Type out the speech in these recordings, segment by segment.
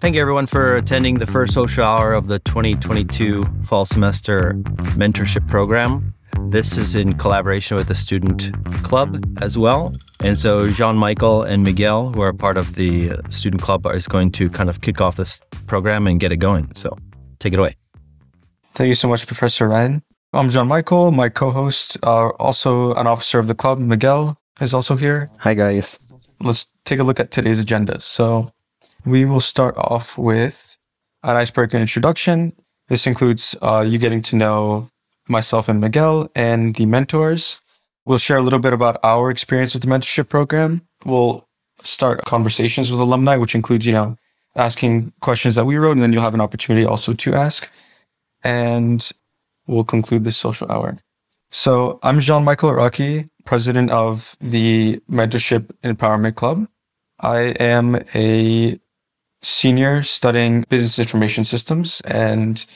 Thank you, everyone, for attending the first social hour of the 2022 fall semester mentorship program. This is in collaboration with the student club as well. And so Jean Michael and Miguel, who are part of the student club, is going to kind of kick off this program and get it going. So take it away. Thank you so much, Professor Ryan. I'm Jean Michael. My co host, uh, also an officer of the club, Miguel, is also here. Hi, guys. Let's take a look at today's agenda. So we will start off with an icebreaker introduction. This includes uh, you getting to know myself and Miguel and the mentors. We'll share a little bit about our experience with the mentorship program. We'll start conversations with alumni, which includes, you know, asking questions that we wrote, and then you'll have an opportunity also to ask. And we'll conclude this social hour. So I'm Jean Michael Araki, president of the Mentorship Empowerment Club. I am a senior studying business information systems. And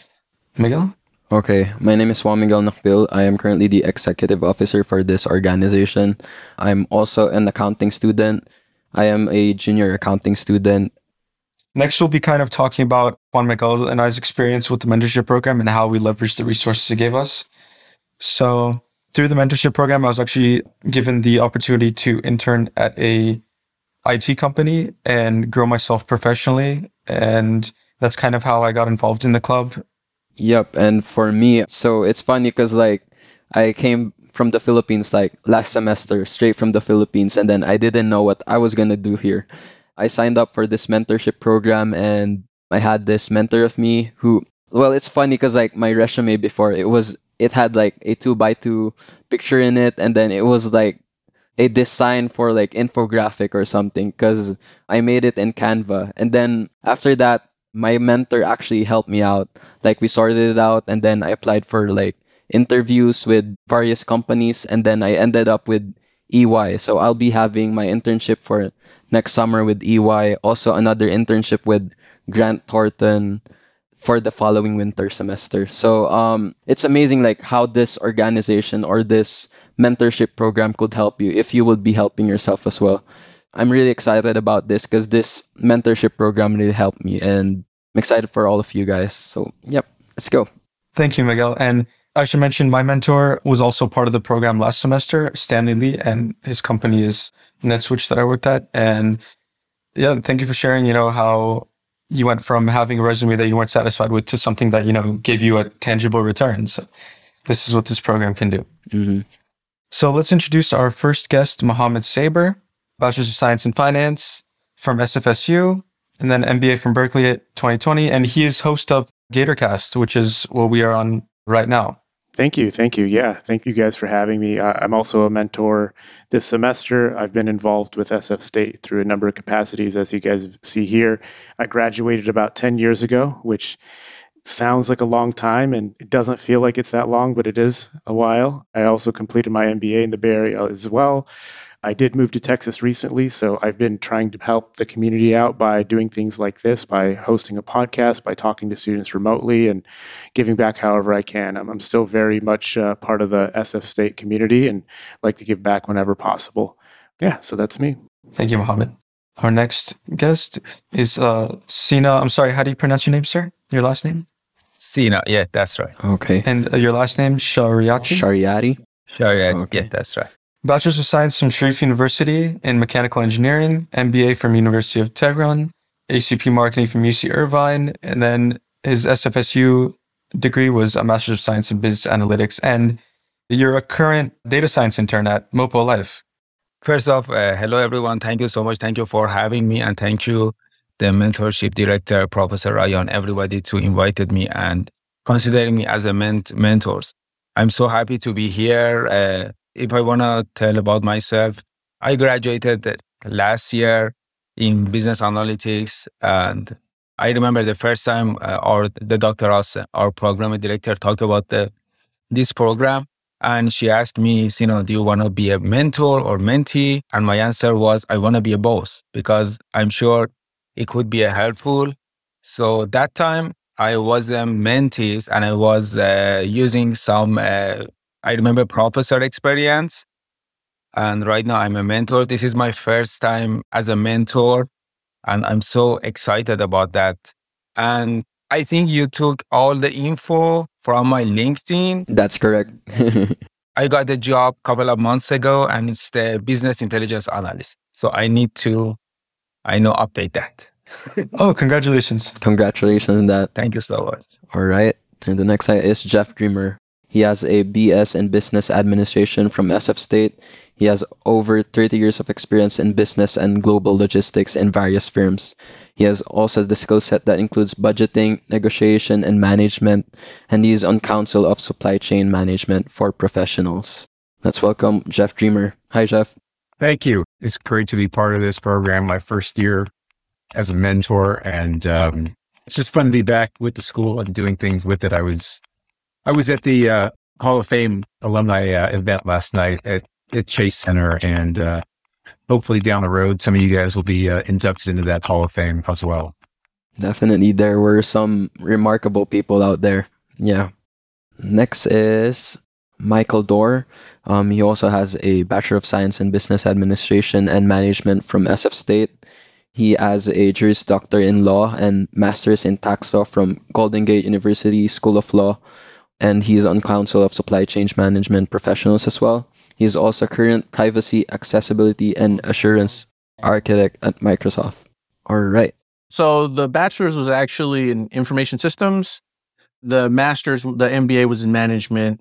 Miguel? Okay, my name is Juan Miguel Nakbil. I am currently the executive officer for this organization. I'm also an accounting student. I am a junior accounting student. Next, we'll be kind of talking about Juan Miguel and I's experience with the mentorship program and how we leverage the resources it gave us. So, through the mentorship program, I was actually given the opportunity to intern at a IT company and grow myself professionally. And that's kind of how I got involved in the club. Yep. And for me, so it's funny because like I came from the Philippines like last semester, straight from the Philippines. And then I didn't know what I was going to do here. I signed up for this mentorship program and I had this mentor of me who, well, it's funny because like my resume before it was, it had like a two by two picture in it. And then it was like a design for like infographic or something because I made it in Canva. And then after that, my mentor actually helped me out. Like we sorted it out and then I applied for like interviews with various companies and then I ended up with EY. So I'll be having my internship for next summer with EY, also another internship with Grant Thornton for the following winter semester. So um it's amazing like how this organization or this mentorship program could help you if you would be helping yourself as well. I'm really excited about this because this mentorship program really helped me and I'm excited for all of you guys. So, yep, let's go. Thank you, Miguel. And I should mention my mentor was also part of the program last semester, Stanley Lee, and his company is NetSwitch that I worked at. And yeah, thank you for sharing, you know, how you went from having a resume that you weren't satisfied with to something that, you know, gave you a tangible return. So this is what this program can do. Mm-hmm. So let's introduce our first guest, Mohammed Saber, Bachelor's of Science in Finance from SFSU, and then MBA from Berkeley at 2020. And he is host of GatorCast, which is what we are on right now. Thank you. Thank you. Yeah. Thank you guys for having me. Uh, I'm also a mentor this semester. I've been involved with SF State through a number of capacities, as you guys see here. I graduated about 10 years ago, which sounds like a long time and it doesn't feel like it's that long, but it is a while. I also completed my MBA in the Bay Area as well. I did move to Texas recently, so I've been trying to help the community out by doing things like this, by hosting a podcast, by talking to students remotely, and giving back however I can. I'm, I'm still very much uh, part of the SF State community and like to give back whenever possible. Yeah, so that's me. Thank you, Mohammed. Our next guest is uh, Sina. I'm sorry, how do you pronounce your name, sir? Your last name? Sina, yeah, that's right. Okay. And uh, your last name, Shariati? Shariati? Shariati, okay. yeah, that's right. Bachelor's of Science from Sharif University in Mechanical Engineering, MBA from University of Tehran, ACP Marketing from UC Irvine, and then his SFSU degree was a Master's of Science in Business Analytics. And you're a current data science intern at Mopo Life. First off, uh, hello everyone. Thank you so much. Thank you for having me, and thank you the mentorship director, Professor Ryan, everybody to invited me and considering me as a ment- mentors. I'm so happy to be here. Uh, if I want to tell about myself, I graduated last year in business analytics. And I remember the first time uh, our, the Dr. Ross, our program director, talked about the, this program. And she asked me, you know, do you want to be a mentor or mentee? And my answer was, I want to be a boss because I'm sure it could be helpful. So that time I was a mentee and I was uh, using some, uh, I remember professor experience. And right now I'm a mentor. This is my first time as a mentor. And I'm so excited about that. And I think you took all the info from my LinkedIn. That's correct. I got the job a couple of months ago and it's the business intelligence analyst. So I need to, I know, update that. oh, congratulations. Congratulations on that. Thank you so much. All right. And the next guy is Jeff Dreamer. He has a BS in Business Administration from SF State. He has over 30 years of experience in business and global logistics in various firms. He has also the skill set that includes budgeting, negotiation, and management, and he is on Council of Supply Chain Management for Professionals. Let's welcome Jeff Dreamer. Hi, Jeff. Thank you. It's great to be part of this program. My first year as a mentor, and um, it's just fun to be back with the school and doing things with it. I was I was at the uh, Hall of Fame alumni uh, event last night at, at Chase Center, and uh, hopefully down the road, some of you guys will be uh, inducted into that Hall of Fame as well. Definitely, there were some remarkable people out there. Yeah. Next is Michael Dorr. Um, he also has a Bachelor of Science in Business Administration and Management from SF State. He has a Juris Doctor in Law and Masters in Tax Law from Golden Gate University School of Law. And he is on Council of Supply Chain Management Professionals as well. He is also current privacy, accessibility, and assurance architect at Microsoft. All right. So the bachelor's was actually in information systems. The master's, the MBA was in management.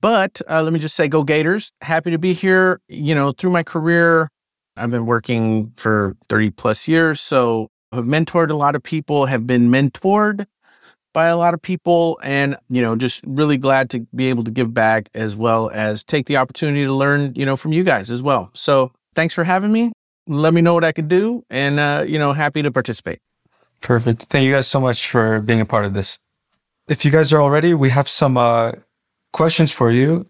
But uh, let me just say, go Gators. Happy to be here. You know, through my career, I've been working for 30 plus years. So I've mentored a lot of people, have been mentored by a lot of people, and, you know, just really glad to be able to give back as well as take the opportunity to learn, you know, from you guys as well. So thanks for having me. Let me know what I could do and, uh, you know, happy to participate. Perfect. Thank you guys so much for being a part of this. If you guys are all ready, we have some uh, questions for you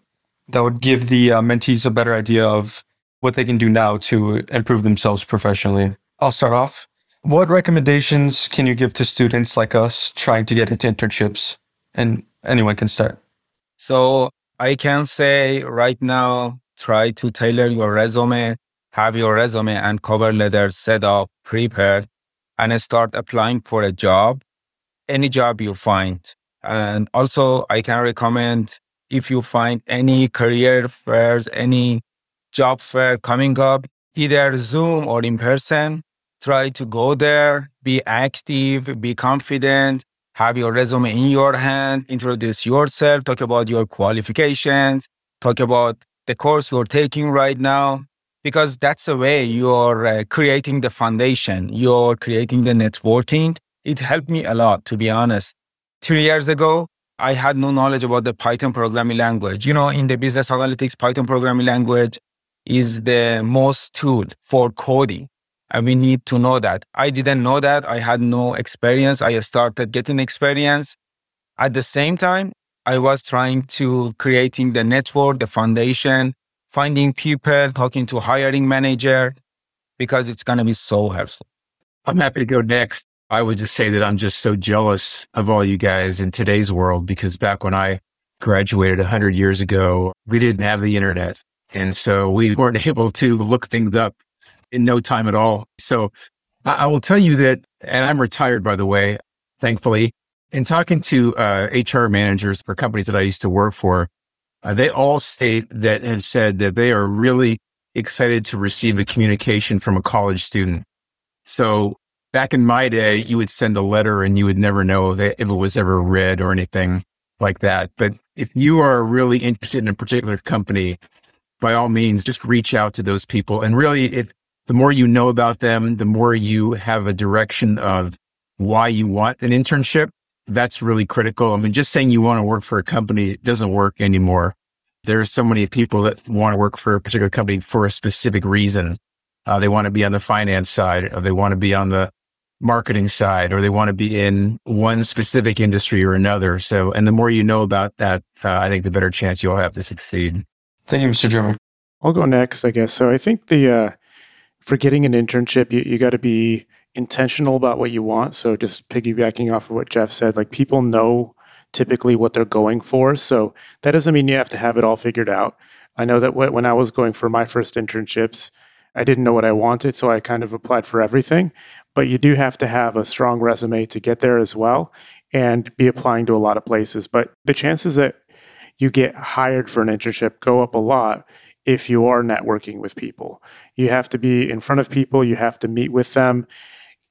that would give the uh, mentees a better idea of what they can do now to improve themselves professionally. I'll start off. What recommendations can you give to students like us trying to get into internships? And anyone can start. So I can say right now, try to tailor your resume, have your resume and cover letter set up, prepared, and start applying for a job, any job you find. And also, I can recommend if you find any career fairs, any job fair coming up, either Zoom or in person, try to go there, be active, be confident, have your resume in your hand, introduce yourself, talk about your qualifications, talk about the course you're taking right now, because that's the way you're uh, creating the foundation, you're creating the networking. It helped me a lot, to be honest. Three years ago, I had no knowledge about the Python programming language. You know, in the business analytics, Python programming language is the most tool for coding. And we need to know that. I didn't know that. I had no experience. I started getting experience. At the same time, I was trying to creating the network, the foundation, finding people, talking to hiring manager, because it's going to be so helpful. I'm happy to go next. I would just say that I'm just so jealous of all you guys in today's world because back when I graduated 100 years ago, we didn't have the internet. And so we weren't able to look things up in no time at all. So I, will tell you that, and I'm retired, by the way, thankfully. In talking to uh, HR managers for companies that I used to work for, uh, they all state that and said that they are really excited to receive a communication from a college student. So back in my day, you would send a letter and you would never know that if it was ever read or anything like that. But if you are really interested in a particular company, by all means, just reach out to those people. And really, if the more you know about them, the more you have a direction of why you want an internship. That's really critical. I mean, just saying you want to work for a company doesn't work anymore. There are so many people that want to work for a particular company for a specific reason. Uh, they want to be on the finance side, or they want to be on the marketing side, or they want to be in one specific industry or another. So, and the more you know about that, uh, I think the better chance you'll have to succeed. Thank you, Mr. Dreamer. I'll go next, I guess. So I think the uh, for getting an internship, you, you got to be intentional about what you want. So just piggybacking off of what Jeff said, like people know typically what they're going for. So that doesn't mean you have to have it all figured out. I know that when I was going for my first internships, I didn't know what I wanted, so I kind of applied for everything. But you do have to have a strong resume to get there as well and be applying to a lot of places. But the chances that you get hired for an internship go up a lot if you are networking with people. You have to be in front of people, you have to meet with them,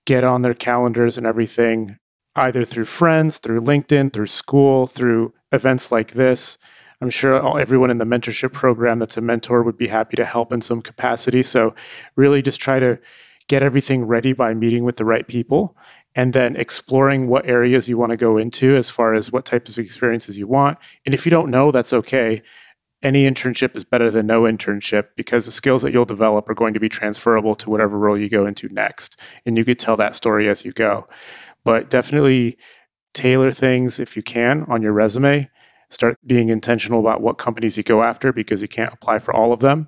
get on their calendars and everything, either through friends, through LinkedIn, through school, through events like this. I'm sure all, everyone in the mentorship program that's a mentor would be happy to help in some capacity. So, really just try to get everything ready by meeting with the right people and then exploring what areas you want to go into as far as what types of experiences you want. And if you don't know, that's okay. Any internship is better than no internship because the skills that you'll develop are going to be transferable to whatever role you go into next. And you could tell that story as you go. But definitely tailor things if you can on your resume. Start being intentional about what companies you go after because you can't apply for all of them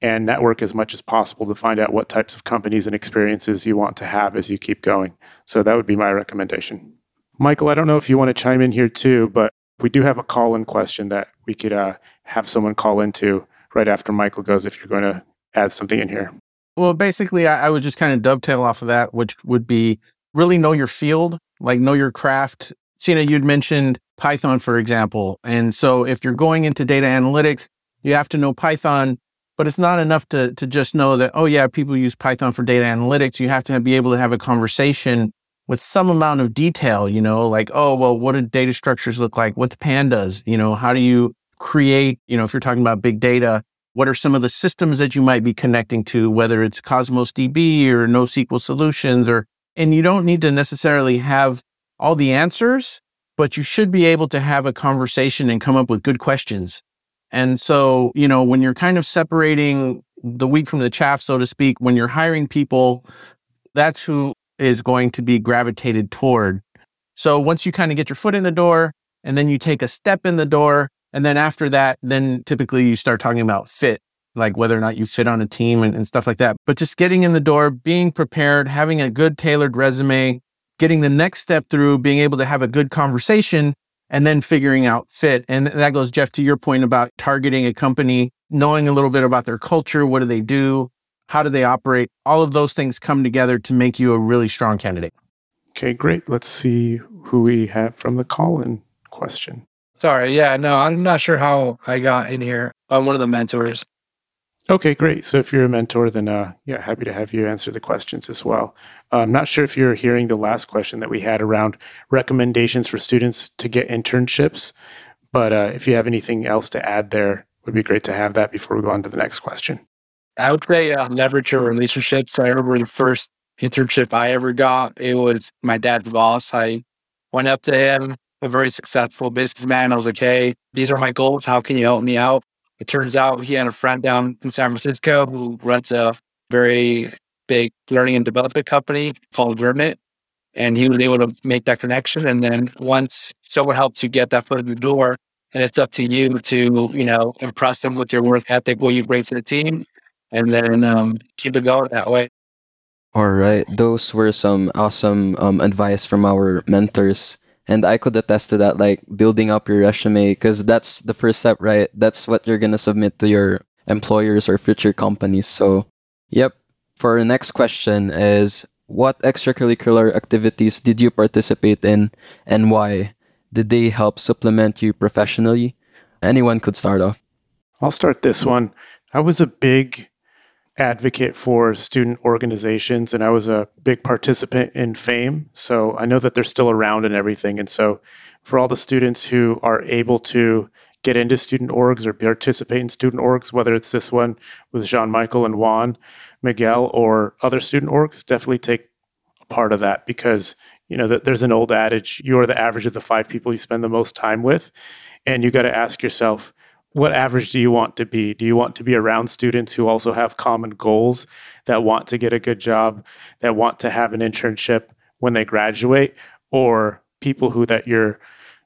and network as much as possible to find out what types of companies and experiences you want to have as you keep going. So that would be my recommendation. Michael, I don't know if you want to chime in here too, but we do have a call in question that we could uh, have someone call into right after Michael goes if you're going to add something in here. Well, basically, I, I would just kind of dovetail off of that, which would be really know your field, like know your craft. Sina, you'd mentioned Python, for example. And so if you're going into data analytics, you have to know Python but it's not enough to to just know that oh yeah people use python for data analytics you have to be able to have a conversation with some amount of detail you know like oh well what do data structures look like? What's the pandas? You know how do you create you know if you're talking about big data what are some of the systems that you might be connecting to whether it's cosmos db or nosql solutions or and you don't need to necessarily have all the answers but you should be able to have a conversation and come up with good questions. And so, you know, when you're kind of separating the wheat from the chaff, so to speak, when you're hiring people, that's who is going to be gravitated toward. So once you kind of get your foot in the door and then you take a step in the door, and then after that, then typically you start talking about fit, like whether or not you fit on a team and, and stuff like that. But just getting in the door, being prepared, having a good tailored resume, getting the next step through, being able to have a good conversation and then figuring out fit. And that goes, Jeff, to your point about targeting a company, knowing a little bit about their culture. What do they do? How do they operate? All of those things come together to make you a really strong candidate. Okay, great. Let's see who we have from the call in question. Sorry. Yeah, no, I'm not sure how I got in here. I'm one of the mentors. Okay, great. So if you're a mentor, then uh, yeah, happy to have you answer the questions as well. Uh, I'm not sure if you're hearing the last question that we had around recommendations for students to get internships, but uh, if you have anything else to add there, would be great to have that before we go on to the next question. I would say uh, leverage your relationships. I remember the first internship I ever got. It was my dad's boss. I went up to him, a very successful businessman. I was like, "Hey, these are my goals. How can you help me out?" It turns out he had a friend down in San Francisco who runs a very big learning and development company called Vermit. And he was able to make that connection. And then once someone helps you get that foot in the door, and it's up to you to, you know, impress them with your work ethic, what you bring to the team, and then um, keep it going that way. All right. Those were some awesome um, advice from our mentors. And I could attest to that, like building up your resume, because that's the first step, right? That's what you're going to submit to your employers or future companies. So, yep. For our next question is what extracurricular activities did you participate in and why? Did they help supplement you professionally? Anyone could start off. I'll start this one. I was a big advocate for student organizations and I was a big participant in FAME. So I know that they're still around and everything. And so for all the students who are able to get into student orgs or participate in student orgs, whether it's this one with Jean Michael and Juan, Miguel, or other student orgs, definitely take part of that because you know there's an old adage: you're the average of the five people you spend the most time with, and you got to ask yourself, what average do you want to be? Do you want to be around students who also have common goals that want to get a good job, that want to have an internship when they graduate, or people who that you're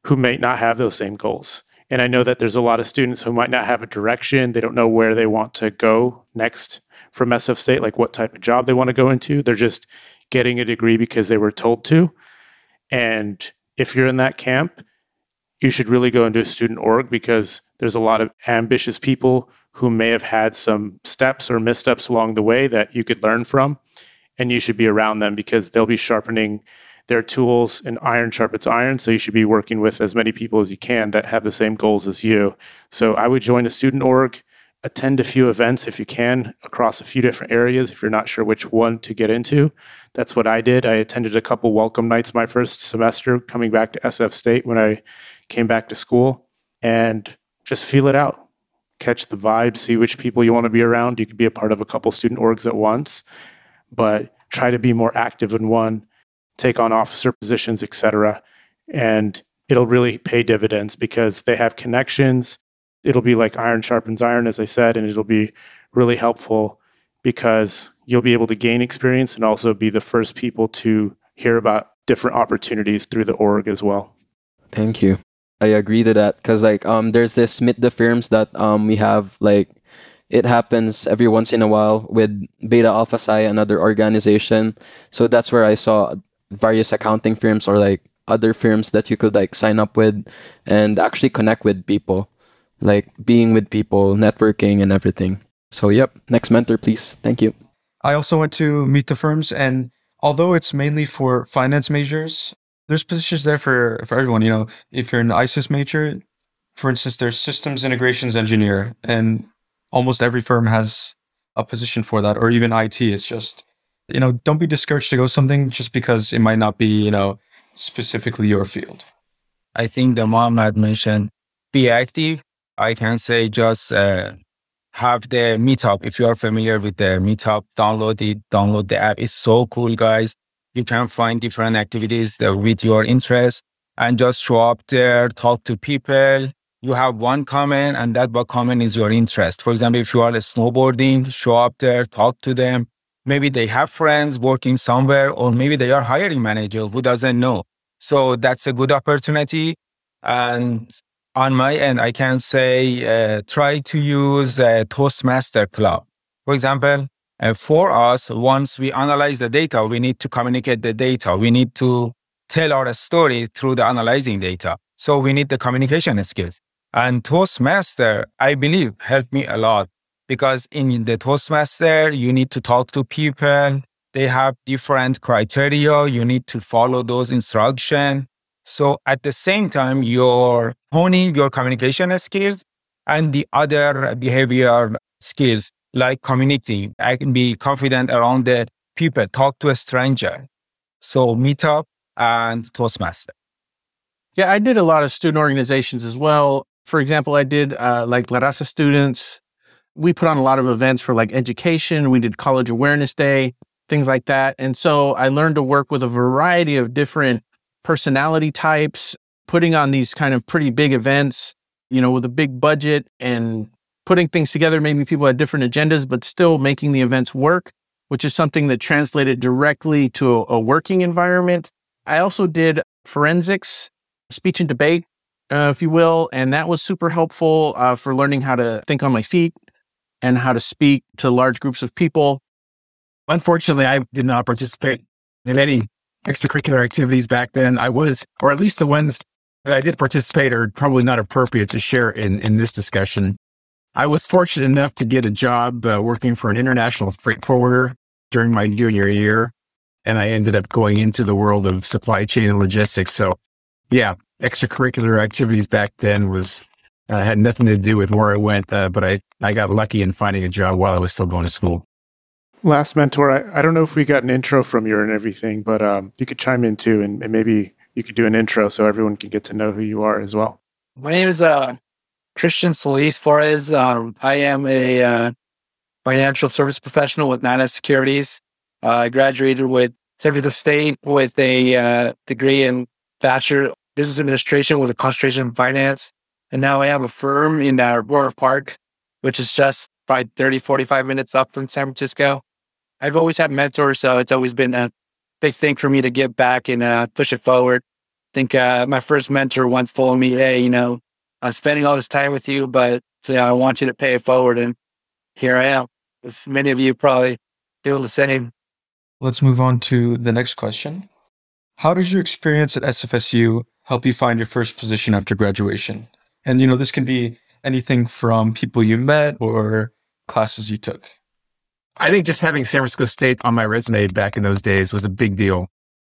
who may not have those same goals? And I know that there's a lot of students who might not have a direction. They don't know where they want to go next from SF State, like what type of job they want to go into. They're just getting a degree because they were told to. And if you're in that camp, you should really go into a student org because there's a lot of ambitious people who may have had some steps or missteps along the way that you could learn from. And you should be around them because they'll be sharpening their tools and iron sharpens iron. So you should be working with as many people as you can that have the same goals as you. So I would join a student org, attend a few events if you can across a few different areas if you're not sure which one to get into. That's what I did. I attended a couple welcome nights my first semester coming back to SF State when I came back to school and just feel it out. Catch the vibe, see which people you want to be around. You could be a part of a couple student orgs at once, but try to be more active in one, take on officer positions, etc. And it'll really pay dividends because they have connections. It'll be like iron sharpens iron, as I said, and it'll be really helpful because you'll be able to gain experience and also be the first people to hear about different opportunities through the org as well. Thank you. I agree to that because like um there's this meet the firms that um we have like it happens every once in a while with Beta Alpha Psi, another organization. So that's where I saw various accounting firms or like other firms that you could like sign up with and actually connect with people, like being with people, networking and everything. So yep, next mentor, please. Thank you. I also went to meet the firms, and although it's mainly for finance majors, there's positions there for for everyone. You know, if you're an ISIS major, for instance, there's systems integrations engineer, and almost every firm has a position for that, or even IT. It's just you know, don't be discouraged to go something just because it might not be you know specifically your field. I think the Mohammed mentioned be active. I can say just uh, have the meetup. If you are familiar with the meetup, download it, download the app. It's so cool, guys. You can find different activities that with your interest and just show up there, talk to people. You have one comment and that one comment is your interest. For example, if you are snowboarding, show up there, talk to them. Maybe they have friends working somewhere, or maybe they are hiring manager who doesn't know. So that's a good opportunity. And on my end, I can say uh, try to use a Toastmaster Club. For example, uh, for us, once we analyze the data, we need to communicate the data. We need to tell our story through the analyzing data. So we need the communication skills. And Toastmaster, I believe, helped me a lot because in the Toastmaster, you need to talk to people. They have different criteria. You need to follow those instructions. So at the same time, you're honing your communication skills and the other behavior skills like community. I can be confident around the people, talk to a stranger. So meetup and Toastmaster. Yeah, I did a lot of student organizations as well. For example, I did uh, like La Raza students. We put on a lot of events for like education. We did College Awareness Day, things like that. And so I learned to work with a variety of different personality types, putting on these kind of pretty big events, you know, with a big budget and putting things together. Maybe people had different agendas, but still making the events work, which is something that translated directly to a, working environment. I also did forensics, speech and debate, uh, if you will, and that was super helpful uh, for learning how to think on my feet and how to speak to large groups of people. Unfortunately, I did not participate in any extracurricular activities back then. I was, or at least the ones that I did participate are probably not appropriate to share in, in this discussion. I was fortunate enough to get a job uh, working for an international freight forwarder during my junior year. And I ended up going into the world of supply chain and logistics. So yeah, extracurricular activities back then was, uh, had nothing to do with where I went. Uh, but I, I got lucky in finding a job while I was still going to school. Last mentor, I, I don't know if we got an intro from you and everything, but um, you could chime in too, and, and, maybe you could do an intro so everyone can get to know who you are as well. My name is uh, Christian Solis Flores. Um, I am a uh, financial service professional with Nana Securities. Uh, I graduated with San Francisco State with a uh, degree in Bachelor Business Administration with a concentration in finance. And now I have a firm in uh, Aurora Park, which is just probably 30, 45 minutes up from San Francisco. I've always had mentors, so it's always been a big thing for me to get back and uh, push it forward. I think uh, my first mentor once told me, "Hey, you know, I'm spending all this time with you, but you know, I want you to pay it forward." And here I am. As many of you probably feel the same. Let's move on to the next question. How does your experience at SFSU help you find your first position after graduation? And you know, this can be anything from people you met or classes you took? I think just having San Francisco State on my resume back in those days was a big deal.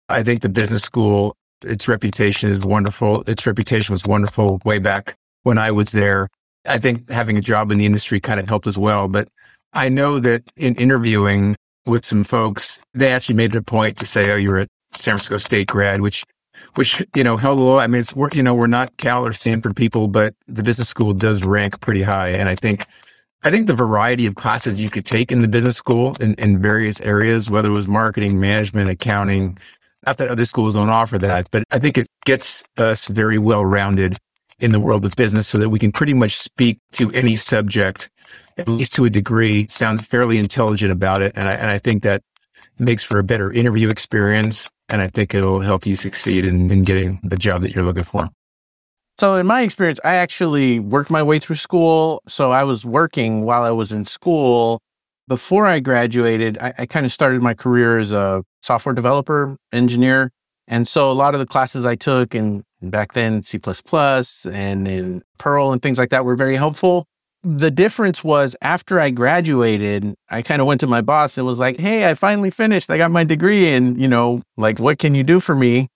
I think the business school, its reputation is wonderful. Its reputation was wonderful way back when I was there. I think having a job in the industry kind of helped as well. But I know that in interviewing with some folks, they actually made it a point to say, "Oh, you're a San Francisco State grad," which, which you know, held low. I mean, it's we're you know we're not Cal or Stanford people, but the business school does rank pretty high, and I think. I think the variety of classes you could take in the business school in, in various areas, whether it was marketing, management, accounting, not that other schools don't offer that, but I think it gets us very well rounded in the world of business so that we can pretty much speak to any subject, at least to a degree, sound fairly intelligent about it. And I, and I think that makes for a better interview experience. And I think it'll help you succeed in, in getting the job that you're looking for. So, in my experience, I actually worked my way through school. So, I was working while I was in school. Before I graduated, I, I kind of started my career as a software developer, engineer. And so, a lot of the classes I took, and back then C and in Perl and things like that, were very helpful. The difference was after I graduated, I kind of went to my boss and was like, Hey, I finally finished. I got my degree. And, you know, like, what can you do for me?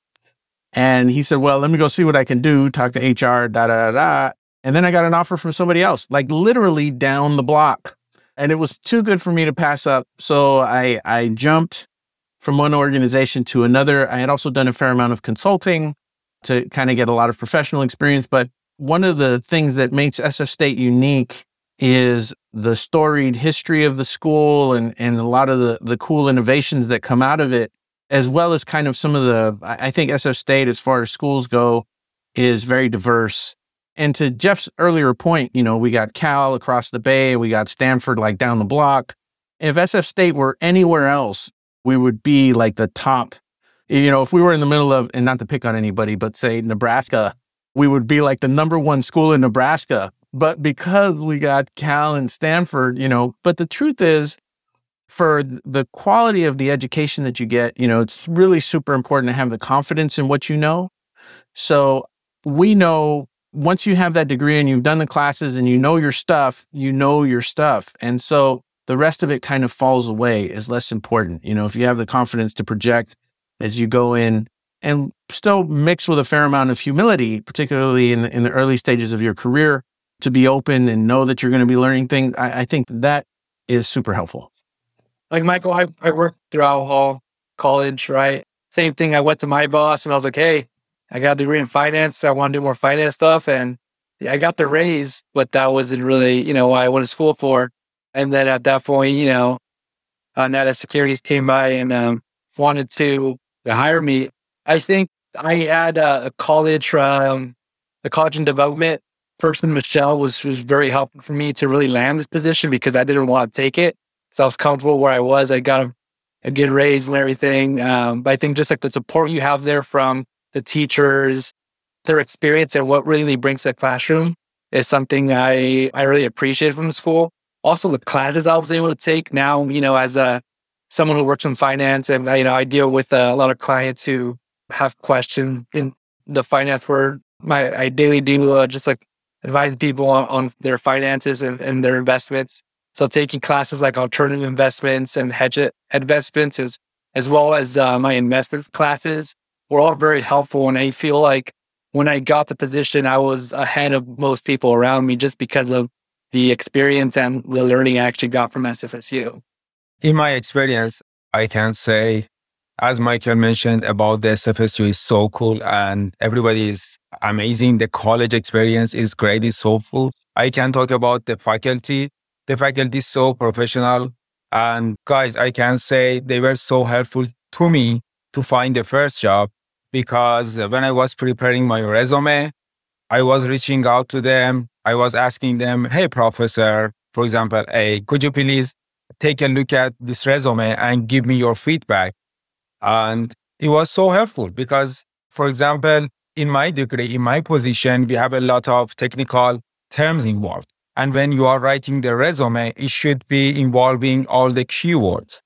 And he said, Well, let me go see what I can do, talk to HR, da da da da. And then I got an offer from somebody else, like literally down the block. And it was too good for me to pass up. So I I jumped from one organization to another. I had also done a fair amount of consulting to kind of get a lot of professional experience. But one of the things that makes SF State unique is the storied history of the school and, and a lot of the, the cool innovations that come out of it as well as kind of some of the, I think SF State, as far as schools go, is very diverse. And to Jeff's earlier point, you know, we got Cal across the bay, we got Stanford like down the block. If SF State were anywhere else, we would be like the top. You know, if we were in the middle of, and not to pick on anybody, but say Nebraska, we would be like the number one school in Nebraska. But because we got Cal and Stanford, you know, but the truth is, for the quality of the education that you get, you know, it's really super important to have the confidence in what you know. So we know once you have that degree and you've done the classes and you know your stuff, you know your stuff. And so the rest of it kind of falls away is less important. You know, if you have the confidence to project as you go in and still mix with a fair amount of humility, particularly in, in the early stages of your career, to be open and know that you're going to be learning things, I, I think that is super helpful like Michael, I, I worked throughout Hall College, right? Same thing. I went to my boss and I was like, hey, I got a degree in finance. So I want to do more finance stuff. And I got the raise, but that wasn't really, you know, what I went to school for. And then at that point, you know, uh, NADA Securities came by and um, wanted to hire me. I think I had a, a college, um, a college and development person, Michelle, was was very helpful for me to really land this position because I didn't want to take it. So I was comfortable where I was. I got a, a good raise and everything. Um, but I think just like the support you have there from the teachers, their experience and what really brings to the classroom is something I, I really appreciate from school. Also the classes I was able to take now, you know, as a someone who works in finance and, you know, I deal with a lot of clients who have questions in the finance world. my, I daily do uh, just like advise people on, on their finances and, and their investments. So taking classes like alternative investments and hedge investments as, as well as uh, my investment classes were all very helpful. And I feel like when I got the position, I was ahead of most people around me just because of the experience and the learning I actually got from SFSU. In my experience, I can say, as Michael mentioned about the SFSU is so cool and everybody is amazing. The college experience is great, it's so full. I can talk about the faculty the faculty is so professional. And guys, I can say they were so helpful to me to find the first job because when I was preparing my resume, I was reaching out to them. I was asking them, hey, professor, for example, hey, could you please take a look at this resume and give me your feedback? And it was so helpful because, for example, in my degree, in my position, we have a lot of technical terms involved. And when you are writing the resume, it should be involving all the keywords.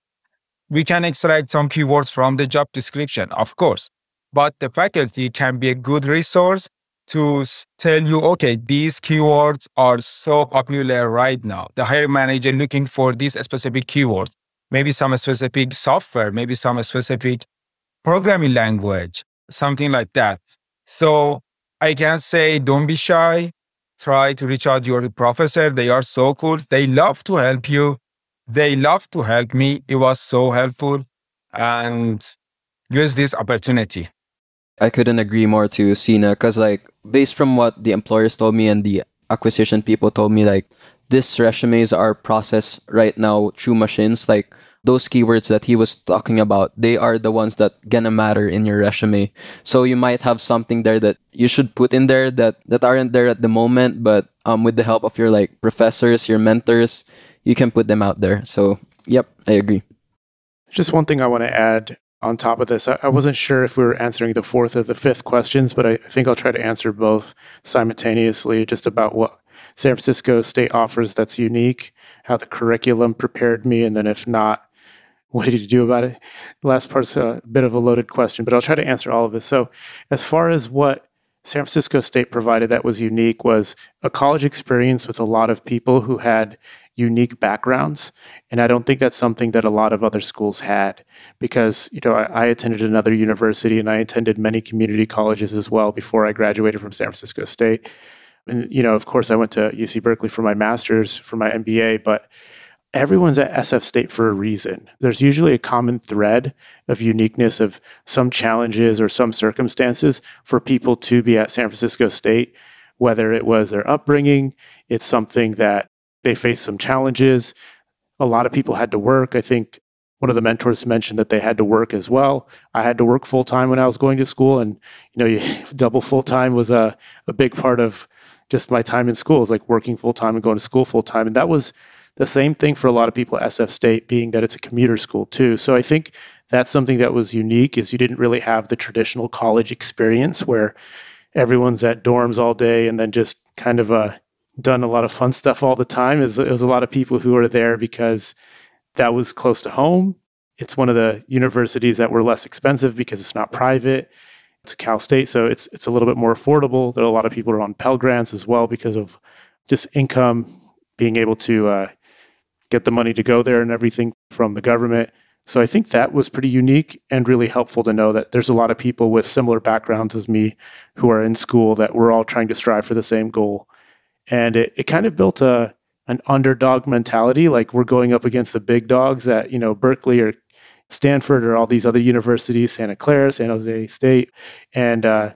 We can extract some keywords from the job description, of course, but the faculty can be a good resource to tell you, okay, these keywords are so popular right now. The hiring manager looking for these specific keywords, maybe some specific software, maybe some specific programming language, something like that. So I can say, don't be shy. Try to reach out to your professor. They are so cool. They love to help you. They love to help me. It was so helpful. And use this opportunity. I couldn't agree more to Sina because, like, based from what the employers told me and the acquisition people told me, like, this resumes are processed right now through machines. Like, those keywords that he was talking about, they are the ones that gonna matter in your resume. So you might have something there that you should put in there that that aren't there at the moment, but um, with the help of your like professors, your mentors, you can put them out there. So, yep, I agree. Just one thing I want to add on top of this. I, I wasn't sure if we were answering the fourth or the fifth questions, but I, think I'll try to answer both simultaneously just about what San Francisco State offers that's unique, how the curriculum prepared me, and then if not, what did you do about it? The last part's a bit of a loaded question, but I'll try to answer all of this. So, as far as what San Francisco State provided that was unique was a college experience with a lot of people who had unique backgrounds. And I don't think that's something that a lot of other schools had because, you know, I, I, attended another university and I attended many community colleges as well before I graduated from San Francisco State. And, you know, of course, I went to UC Berkeley for my master's, for my MBA, but everyone's at SF State for a reason. There's usually a common thread of uniqueness of some challenges or some circumstances for people to be at San Francisco State, whether it was their upbringing, it's something that they faced some challenges. A lot of people had to work. I think one of the mentors mentioned that they had to work as well. I had to work full time when I was going to school, and you know, you, double full time was a a big part of just my time in school. Is like working full time and going to school full time, and that was the same thing for a lot of people at SF State, being that it's a commuter school too. So I think that's something that was unique is you didn't really have the traditional college experience where everyone's at dorms all day and then just kind of uh, done a lot of fun stuff all the time. It was, it was a lot of people who are there because that was close to home. It's one of the universities that were less expensive because it's not private. It's Cal State, so it's it's a little bit more affordable. There are a lot of people who are on Pell Grants as well because of just income, being able to uh, get the money to go there and everything from the government. So I think that was pretty unique and really helpful to know that there's a lot of people with similar backgrounds as me who are in school that we're all trying to strive for the same goal. And it, it kind of built a an underdog mentality, like we're going up against the big dogs at, you know, Berkeley or Stanford or all these other universities, Santa Clara, San Jose State. And uh,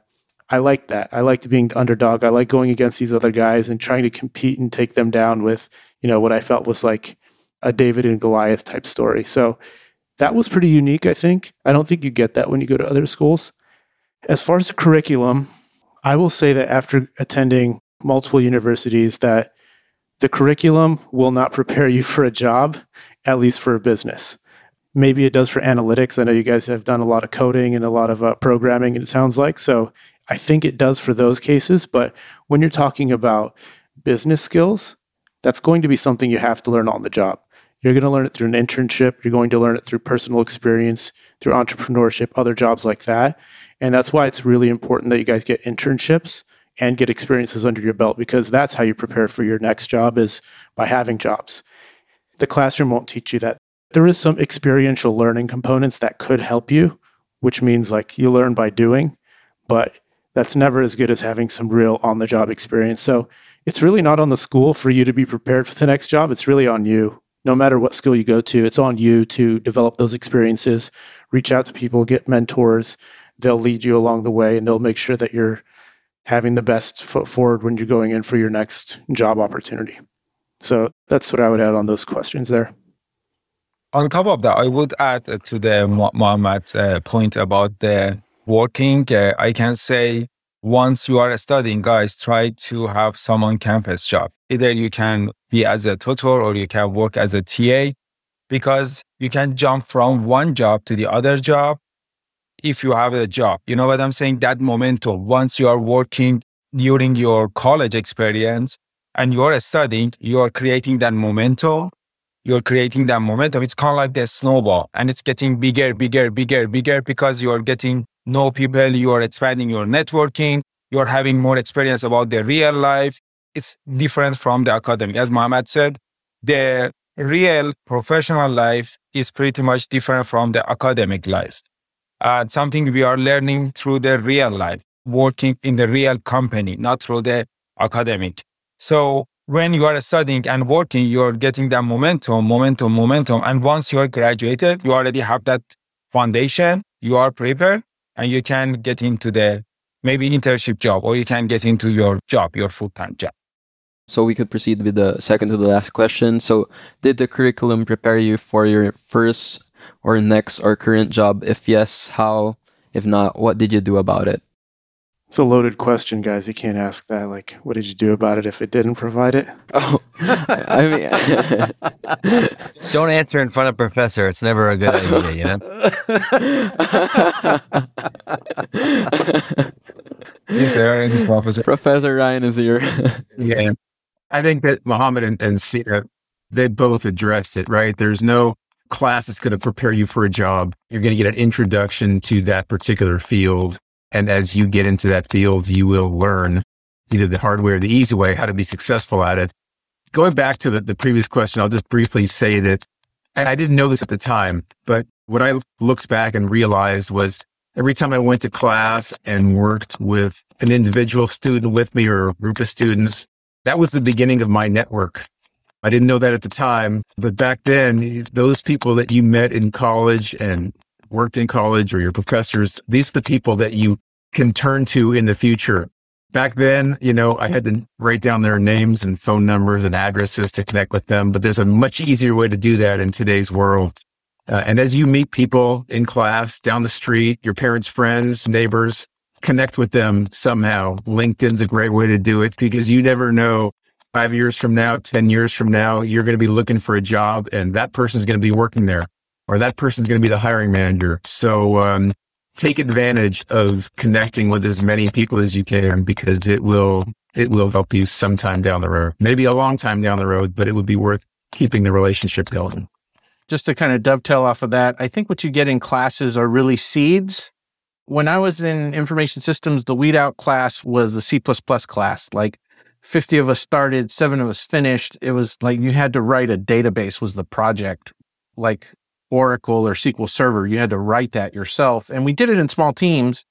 I like that. I liked being the underdog. I like going against these other guys and trying to compete and take them down with, you know, what I felt was like a David and Goliath type story. So that was pretty unique, I think. I don't think you get that when you go to other schools. As far as the curriculum, I will say that after attending multiple universities that the curriculum will not prepare you for a job, at least for a business. Maybe it does for analytics. I know you guys have done a lot of coding and a lot of uh, programming, it sounds like. So I think it does for those cases. But when you're talking about business skills, that's going to be something you have to learn on the job. You're going to learn it through an internship. You're going to learn it through personal experience, through entrepreneurship, other jobs like that. And that's why it's really important that you guys get internships and get experiences under your belt because that's how you prepare for your next job is by having jobs. The classroom won't teach you that. There is some experiential learning components that could help you, which means like you learn by doing, but that's never as good as having some real on the job experience. So it's really not on the school for you to be prepared for the next job. It's really on you. No matter what school you go to, it's on you to develop those experiences, reach out to people, get mentors. They'll lead you along the way and they'll make sure that you're having the best foot forward when you're going in for your next job opportunity. So that's what I would add on those questions there. On top of that, I would add to the Mohammad's uh, point about the working. Uh, I can say once you are studying, guys, try to have some on campus job. Either you can be as a tutor or you can work as a TA because you can jump from one job to the other job if you have a job. You know what I'm saying? That momentum, once you are working during your college experience and you're studying, you're creating that momentum. You're creating that momentum. It's kind of like the snowball and it's getting bigger, bigger, bigger, bigger because you're getting know people, you are expanding your networking. you're having more experience about the real life. It's different from the academy. As Mohammed said, the real professional life is pretty much different from the academic life. Uh, something we are learning through the real life, working in the real company, not through the academic. So when you are studying and working, you're getting that momentum, momentum, momentum. And once you're graduated, you already have that foundation, you are prepared, and you can get into the maybe internship job or you can get into your job, your full time job. So we could proceed with the second to the last question. So, did the curriculum prepare you for your first or next or current job? If yes, how? If not, what did you do about it? It's a loaded question, guys. You can't ask that. Like, what did you do about it if it didn't provide it? Oh, I mean, Don't answer in front of professor. It's never a good idea, you know? Is there any professor? Professor Ryan is here. Yeah. I think that Mohammed and, and Sina, they both addressed it, right? There's no class that's going to prepare you for a job. You're going to get an introduction to that particular field. And as you get into that field, you will learn either the hard way or the easy way how to be successful at it. Going back to the, the previous question, I'll just briefly say that, and I didn't know this at the time, but what I looked back and realized was every time I went to class and worked with an individual student with me or a group of students, that was the beginning of my network. I didn't know that at the time, but back then, those people that you met in college and worked in college or your professors, these are the people that you can turn to in the future. Back then, you know, I had to write down their names and phone numbers and addresses to connect with them, but there's a much easier way to do that in today's world. Uh, and as you meet people in class, down the street, your parents' friends, neighbors, connect with them somehow. LinkedIn's a great way to do it because you never know five years from now, 10 years from now, you're going to be looking for a job and that person's going to be working there or that person's going to be the hiring manager. So, um, take advantage of connecting with as many people as you can because it will, it will help you sometime down the road, maybe a long time down the road, but it would be worth keeping the relationship going. just to kind of dovetail off of that, I think what you get in classes are really seeds. When I was in information systems, the weed out class was the C class. Like 50 of us started, seven of us finished. It was like you had to write a database was the project, like Oracle or SQL Server. You had to write that yourself. And we did it in small teams.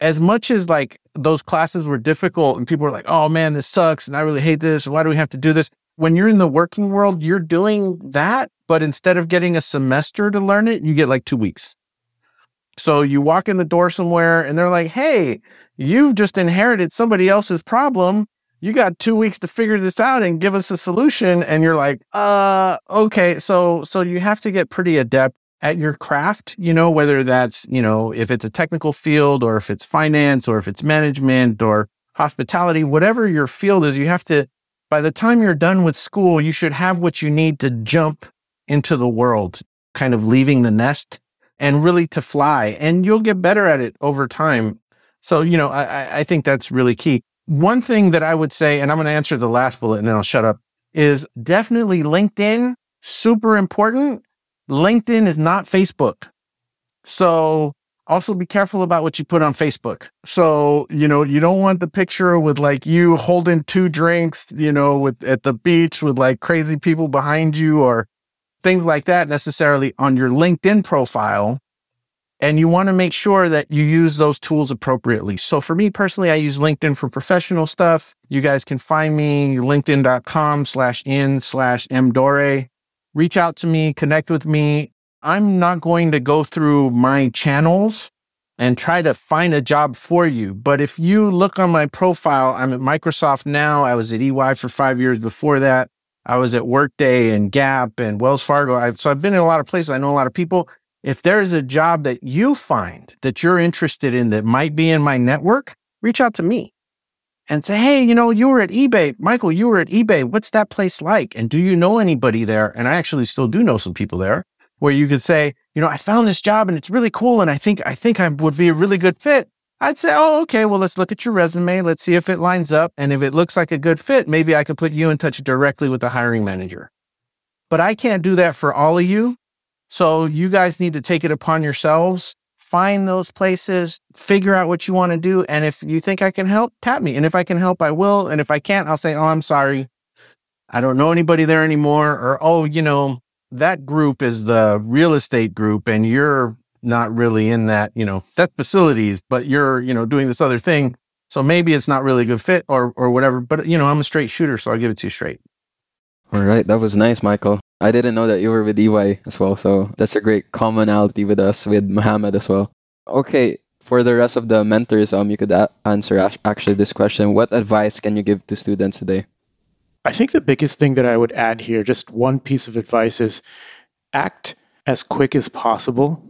As much as like those classes were difficult and people were like, oh man, this sucks. And I really hate this. Why do we have to do this? When you're in the working world, you're doing that. But instead of getting a semester to learn it, you get like two weeks. So you walk in the door somewhere and they're like, hey, you've just inherited somebody else's problem. You got two weeks to figure this out and give us a solution. And you're like, uh, okay. So, so you have to get pretty adept at your craft, you know, whether that's, you know, if it's a technical field or if it's finance or if it's management or hospitality, whatever your field is, you have to, by the time you're done with school, you should have what you need to jump into the world, kind of leaving the nest and really to fly. And you'll get better at it over time. So, you know, I, I think that's really key. One thing that I would say, and I'm going to answer the last bullet and then I'll shut up, is definitely LinkedIn, super important. LinkedIn is not Facebook. So also be careful about what you put on Facebook. So, you know, you don't want the picture with like you holding two drinks, you know, with at the beach with like crazy people behind you or things like that necessarily on your LinkedIn profile. And you want to make sure that you use those tools appropriately. So for me personally, I use LinkedIn for professional stuff. You guys can find me linkedin.com slash in slash mdore. Reach out to me, connect with me. I'm not going to go through my channels and try to find a job for you. But if you look on my profile, I'm at Microsoft now. I was at EY for five years before that. I was at Workday and Gap and Wells Fargo. I've, so I've been in a lot of places. I know a lot of people. If there's a job that you find that you're interested in that might be in my network, reach out to me and say, Hey, you know, you were at eBay. Michael, you were at eBay. What's that place like? And do you know anybody there? And I actually still do know some people there where you could say, you know, I found this job and it's really cool. And I think, I think I would be a really good fit. I'd say, oh, okay, well, let's look at your resume. Let's see if it lines up. And if it looks like a good fit, maybe I could put you in touch directly with the hiring manager. But I can't do that for all of you. So you guys need to take it upon yourselves. find those places, figure out what you want to do. And if you think I can help, tap me. And if I can help, I will. And if I can't, I'll say, oh, I'm sorry. I don't know anybody there anymore. Or, oh, you know, that group is the real estate group and you're not really in that, you know, that facilities, but you're, you know, doing this other thing. So maybe it's not really a good fit or or whatever. But you know, I'm a straight shooter, so I'll give it to you straight. All right, that was nice, Michael. I didn't know that you were with EY as well, so that's a great commonality with us with Mohammed as well. Okay, for the rest of the mentors, um, you could a- answer actually this question: What advice can you give to students today? I think the biggest thing that I would add here, just one piece of advice, is act as quick as possible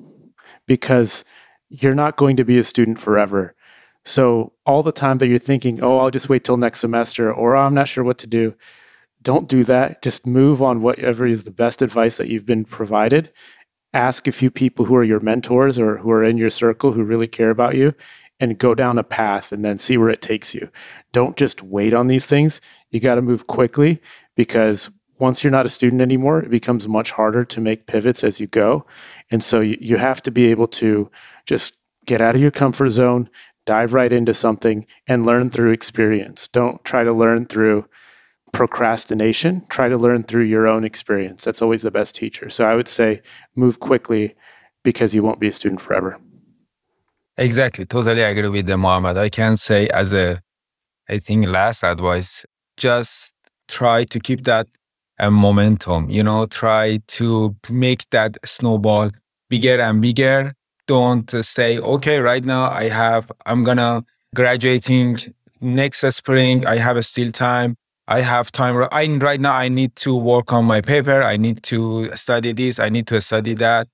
because you're not going to be a student forever. So all the time that you're thinking, oh, I'll just wait till next semester, or I'm not sure what to do, don't do that. Just move on whatever is the best advice that you've been provided. Ask a few people who are your mentors or who are in your circle who really care about you and go down a path and then see where it takes you. Don't just wait on these things. You got to move quickly because once you're not a student anymore, it becomes much harder to make pivots as you go. And so you, you have to be able to just get out of your comfort zone, dive right into something, and learn through experience. Don't try to learn through procrastination. Try to learn through your own experience. That's always the best teacher. So I would say move quickly because you won't be a student forever. Exactly. Totally agree with the Mohammed. I can say as a, I think last advice, just try to keep that a momentum, you know, try to make that snowball bigger and bigger. Don't uh, say, okay, right now I have, I'm gonna graduating next spring. I have a still time. I have time. I, right now I need to work on my paper. I need to study this. I need to study that.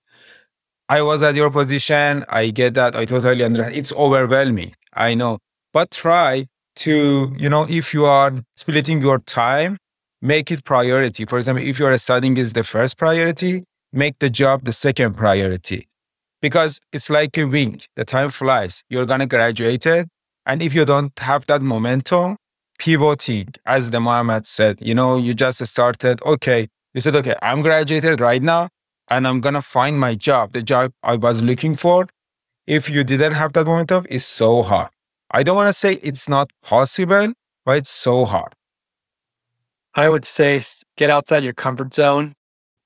I was at your position. I get that. I totally understand. It's overwhelming. I know, but try to, you know, if you are splitting your time make it priority. For example, if you are studying is the first priority, make the job the second priority. Because it's like a wing, the time flies. You're gonna graduate it. And if you don't have that momentum, pivoting, as the Mohammed said, you know, you just started, okay, you said, okay, I'm graduated right now and I'm gonna find my job, the job I was looking for. If you didn't have that momentum, it's so hard. I don't wanna say it's not possible, but it's so hard. I would say get outside your comfort zone.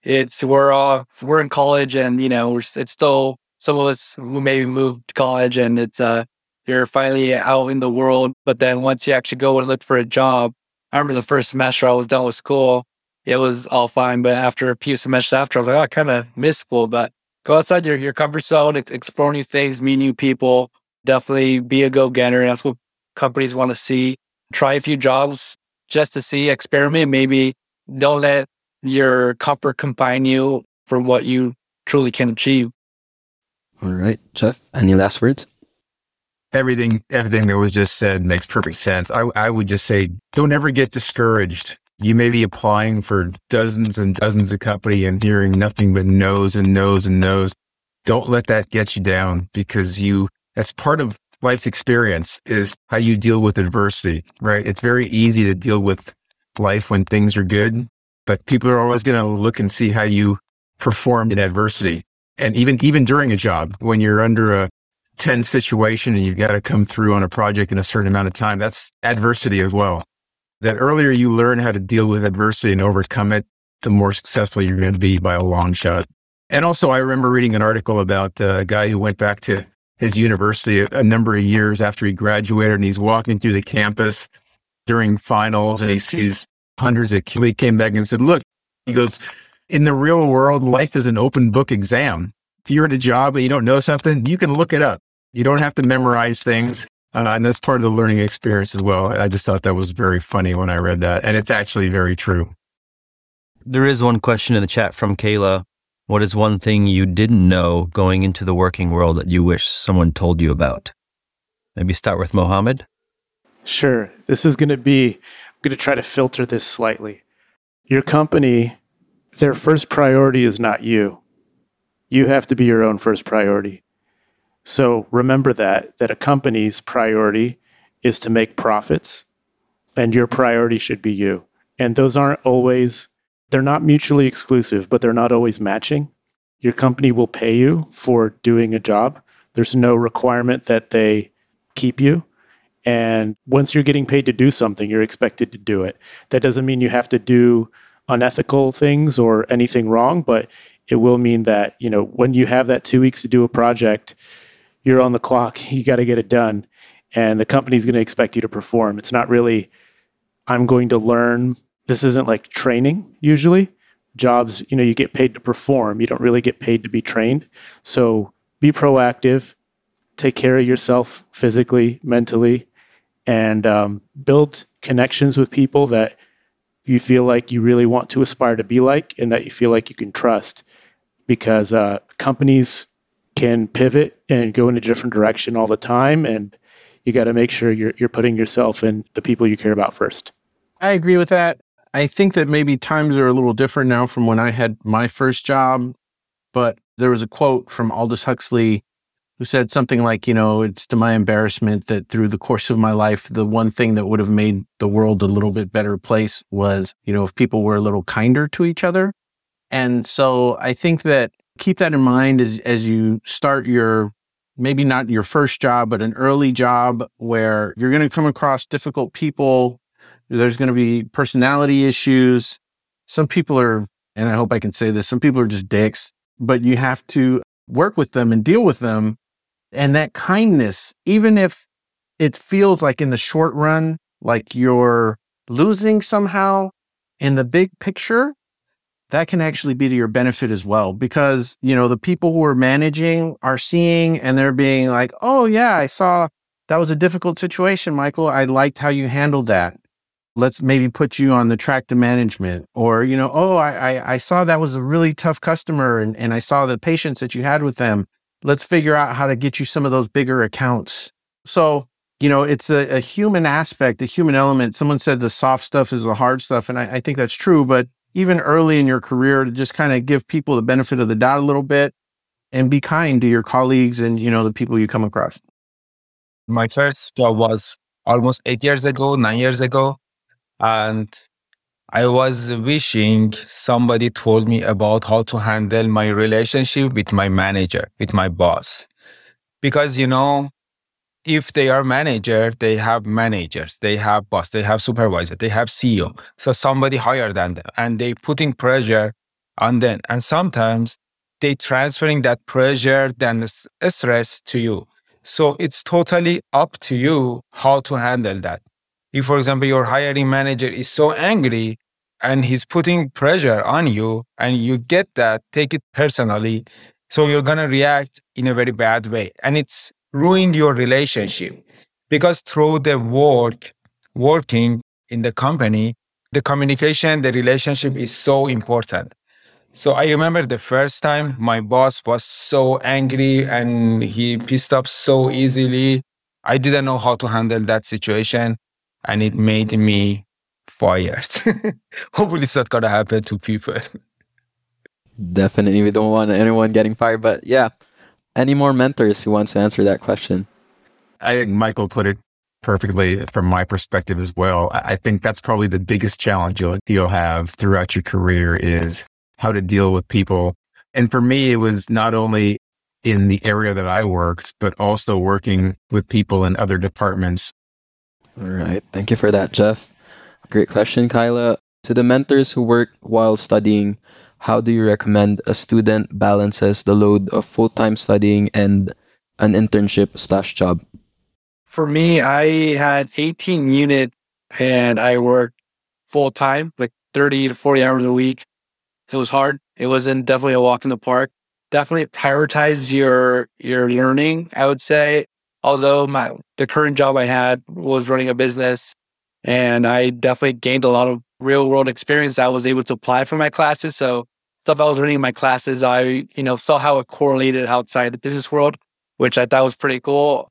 It's we're all we're in college, and you know it's still some of us who maybe moved to college, and it's uh you're finally out in the world. But then once you actually go and look for a job, I remember the first semester I was done with school, it was all fine. But after a few semesters after, I was like, oh, I kind of miss school. But go outside your your comfort zone, explore new things, meet new people. Definitely be a go getter. That's what companies want to see. Try a few jobs just to see, experiment. Maybe don't let your comfort confine you for what you truly can achieve. All right, Jeff, any last words? Everything, everything that was just said makes perfect sense. I, I would just say, don't ever get discouraged. You may be applying for dozens and dozens of company and hearing nothing but no's and no's and no's. Don't let that get you down because you, that's part of life's experience is how you deal with adversity, right? It's very easy to deal with life when things are good, but people are always going to look and see how you perform in adversity. And even, even during a job, when you're under a tense situation and you've got to come through on a project in a certain amount of time, that's adversity as well. That earlier you learn how to deal with adversity and overcome it, the more successful you're going to be by a long shot. And also, I remember reading an article about uh, a guy who went back to his university a, number of years after he graduated and he's walking through the campus during finals and he sees hundreds of kids. He came back and said, look, he goes, in the real world, life is an open book exam. If you're in a job and you don't know something, you can look it up. You don't have to memorize things. Uh, and that's part of the learning experience as well. I just thought that was very funny when I read that. And it's actually very true. There is one question in the chat from Kayla. What is one thing you didn't know going into the working world that you wish someone told you about? Maybe start with Mohammed. Sure. This is going to be, I'm going to try to filter this slightly. Your company, their first priority is not you. You have to be your own first priority. So remember that, that a company's priority is to make profits, and your priority should be you. And those aren't always they're not mutually exclusive, but they're not always matching. Your company will pay you for doing a job There's no requirement that they keep you. And once you're getting paid to do something, you're expected to do it. That doesn't mean you have to do unethical things or anything wrong, but it will mean that, you know, when you have that two weeks to do a project, you're on the clock, you got to get it done. And the company's going to expect you to perform. It's not really, I'm going to learn. This isn't like training usually. Jobs, you know, you get paid to perform. You don't really get paid to be trained. So be proactive, take care of yourself physically, mentally, and um, build connections with people that you feel like you really want to aspire to be like and that you feel like you can trust because uh, companies can pivot and go in a different direction all the time and you got to make sure you're you're putting yourself and the people you care about first. I agree with that. I think that maybe times are a little different now from when I had my first job, but there was a quote from Aldous Huxley who said something like, you know, it's to my embarrassment that through the course of my life, the one thing that would have made the world a little bit better place was, you know, if people were a little kinder to each other. And so I think that keep that in mind as, as you start your, maybe not your first job, but an early job where you're going to come across difficult people. There's going to be personality issues. Some people are, and I hope I can say this, some people are just dicks, but you have to work with them and deal with them and that kindness, even if it feels like in the short run, like you're losing somehow in the big picture, that can actually be to your benefit as well. Because, you know, the people who are managing are seeing and they're being like, oh, yeah, I saw that was a difficult situation, Michael. I liked how you handled that. Let's maybe put you on the track to management. Or, you know, oh, I, I, I saw that was a really tough customer and, and I saw the patience that you had with them let's figure out how to get you some of those bigger accounts. So, you know, it's a, a human aspect, a human element. Someone said the soft stuff is the hard stuff. And I, I think that's true. But even early in your career, to just kind of give people the benefit of the doubt a little bit and be kind to your colleagues and, you know, the people you come across. My first job was almost eight years ago, nine years ago. And I was wishing somebody told me about how to handle my relationship with my manager, with my boss. Because, you know, if they are manager, they have managers, they have boss, they have supervisor, they have CEO. So somebody higher than them and they putting pressure on them. And sometimes they transferring that pressure then stress to you. So it's totally up to you how to handle that. If, for example, your hiring manager is so angry and he's putting pressure on you and you get that, take it personally. So you're to react in a very bad way. And it's ruined your relationship because through the work, working in the company, the communication, the relationship is so important. So I remember the first time my boss was so angry and he pissed up so easily. I didn't know how to handle that situation and it made me fired. Hopefully, it's not gonna happen to people. Definitely, we don't want anyone getting fired. But yeah, any more mentors who wants to answer that question? I think Michael put it perfectly from my perspective as well. I think that's probably the biggest challenge you'll, you'll have throughout your career is how to deal with people. And for me, it was not only in the area that I worked, but also working with people in other departments all right. Thank you for that, Jeff. Great question, Kyla. To the mentors who work while studying, how do you recommend a student balances the load of full time studying and an internship slash job? For me, I had 18 unit and I worked full time, like 30 to 40 hours a week. It was hard. It wasn't definitely a walk in the park. Definitely prioritize your your learning, I would say although my the current job I had was running a business and I definitely gained a lot of real world experience I was able to apply for my classes. So stuff I was learning in my classes, I, you know, saw how it correlated outside the business world, which I thought was pretty cool.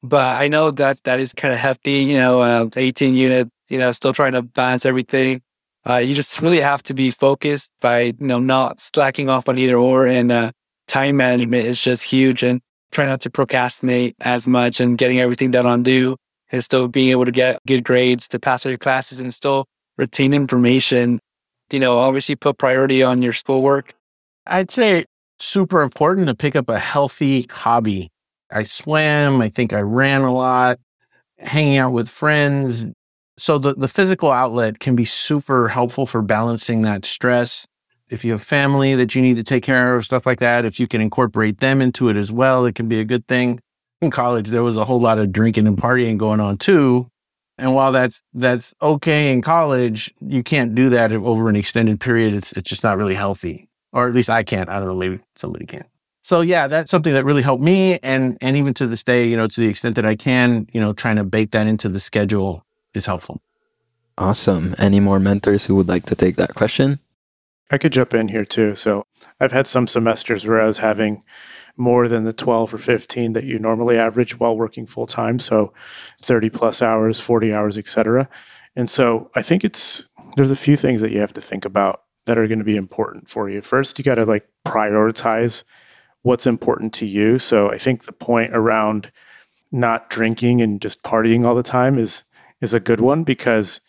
But I know that that is kind of hefty, you know, uh, 18 unit, you know, still trying to balance everything. Uh, you just really have to be focused by, you know, not slacking off on either or. And uh, time management is just huge. And try not to procrastinate as much and getting everything done on due and still being able to get good grades to pass all your classes and still retain information. You know, obviously put priority on your schoolwork. I'd say super important to pick up a healthy hobby. I swam. I think I ran a lot, hanging out with friends. So the, the physical outlet can be super helpful for balancing that stress. If you have family that you need to take care of, stuff like that, if you can incorporate them into it as well, it can be a good thing. In college, there was a whole lot of drinking and partying going on too. And while that's that's okay in college, you can't do that over an extended period. It's it's just not really healthy. Or at least I can't. I don't know, maybe somebody can. So yeah, that's something that really helped me and and even to this day, you know, to the extent that I can, you know, trying to bake that into the schedule is helpful. Awesome. Any more mentors who would like to take that question? I could jump in here too. So I've had some semesters where I was having more than the 12 or 15 that you normally average while working full time. So 30 plus hours, 40 hours, etc. And so I think it's there's a few things that you have to think about that are going to be important for you. First, you got to like prioritize what's important to you. So I think the point around not drinking and just partying all the time is is a good one because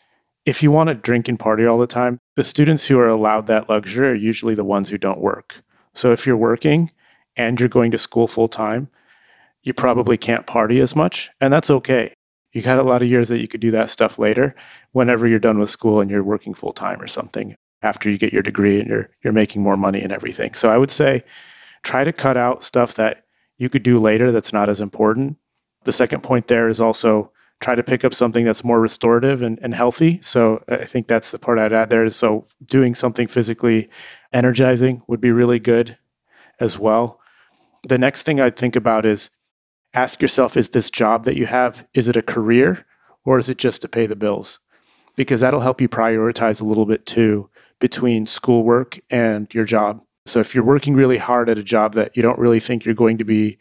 if you want to drink and party all the time, the students who are allowed that luxury are usually the ones who don't work. So if you're working and you're going to school full time, you probably can't party as much, and that's okay. You got a lot of years that you could do that stuff later whenever you're done with school and you're working full time or something after you get your degree and you're you're making more money and everything. So I would say try to cut out stuff that you could do later that's not as important. The second point there is also try to pick up something that's more restorative and, and healthy. So I think that's the part I'd add there. So doing something physically energizing would be really good as well the next thing I'd think about is ask yourself is this job that you have is it a career or is it just to pay the bills? Because that'll help you prioritize a little bit too between schoolwork and your job. So if you're working really hard at a job that you don't really think you're going to be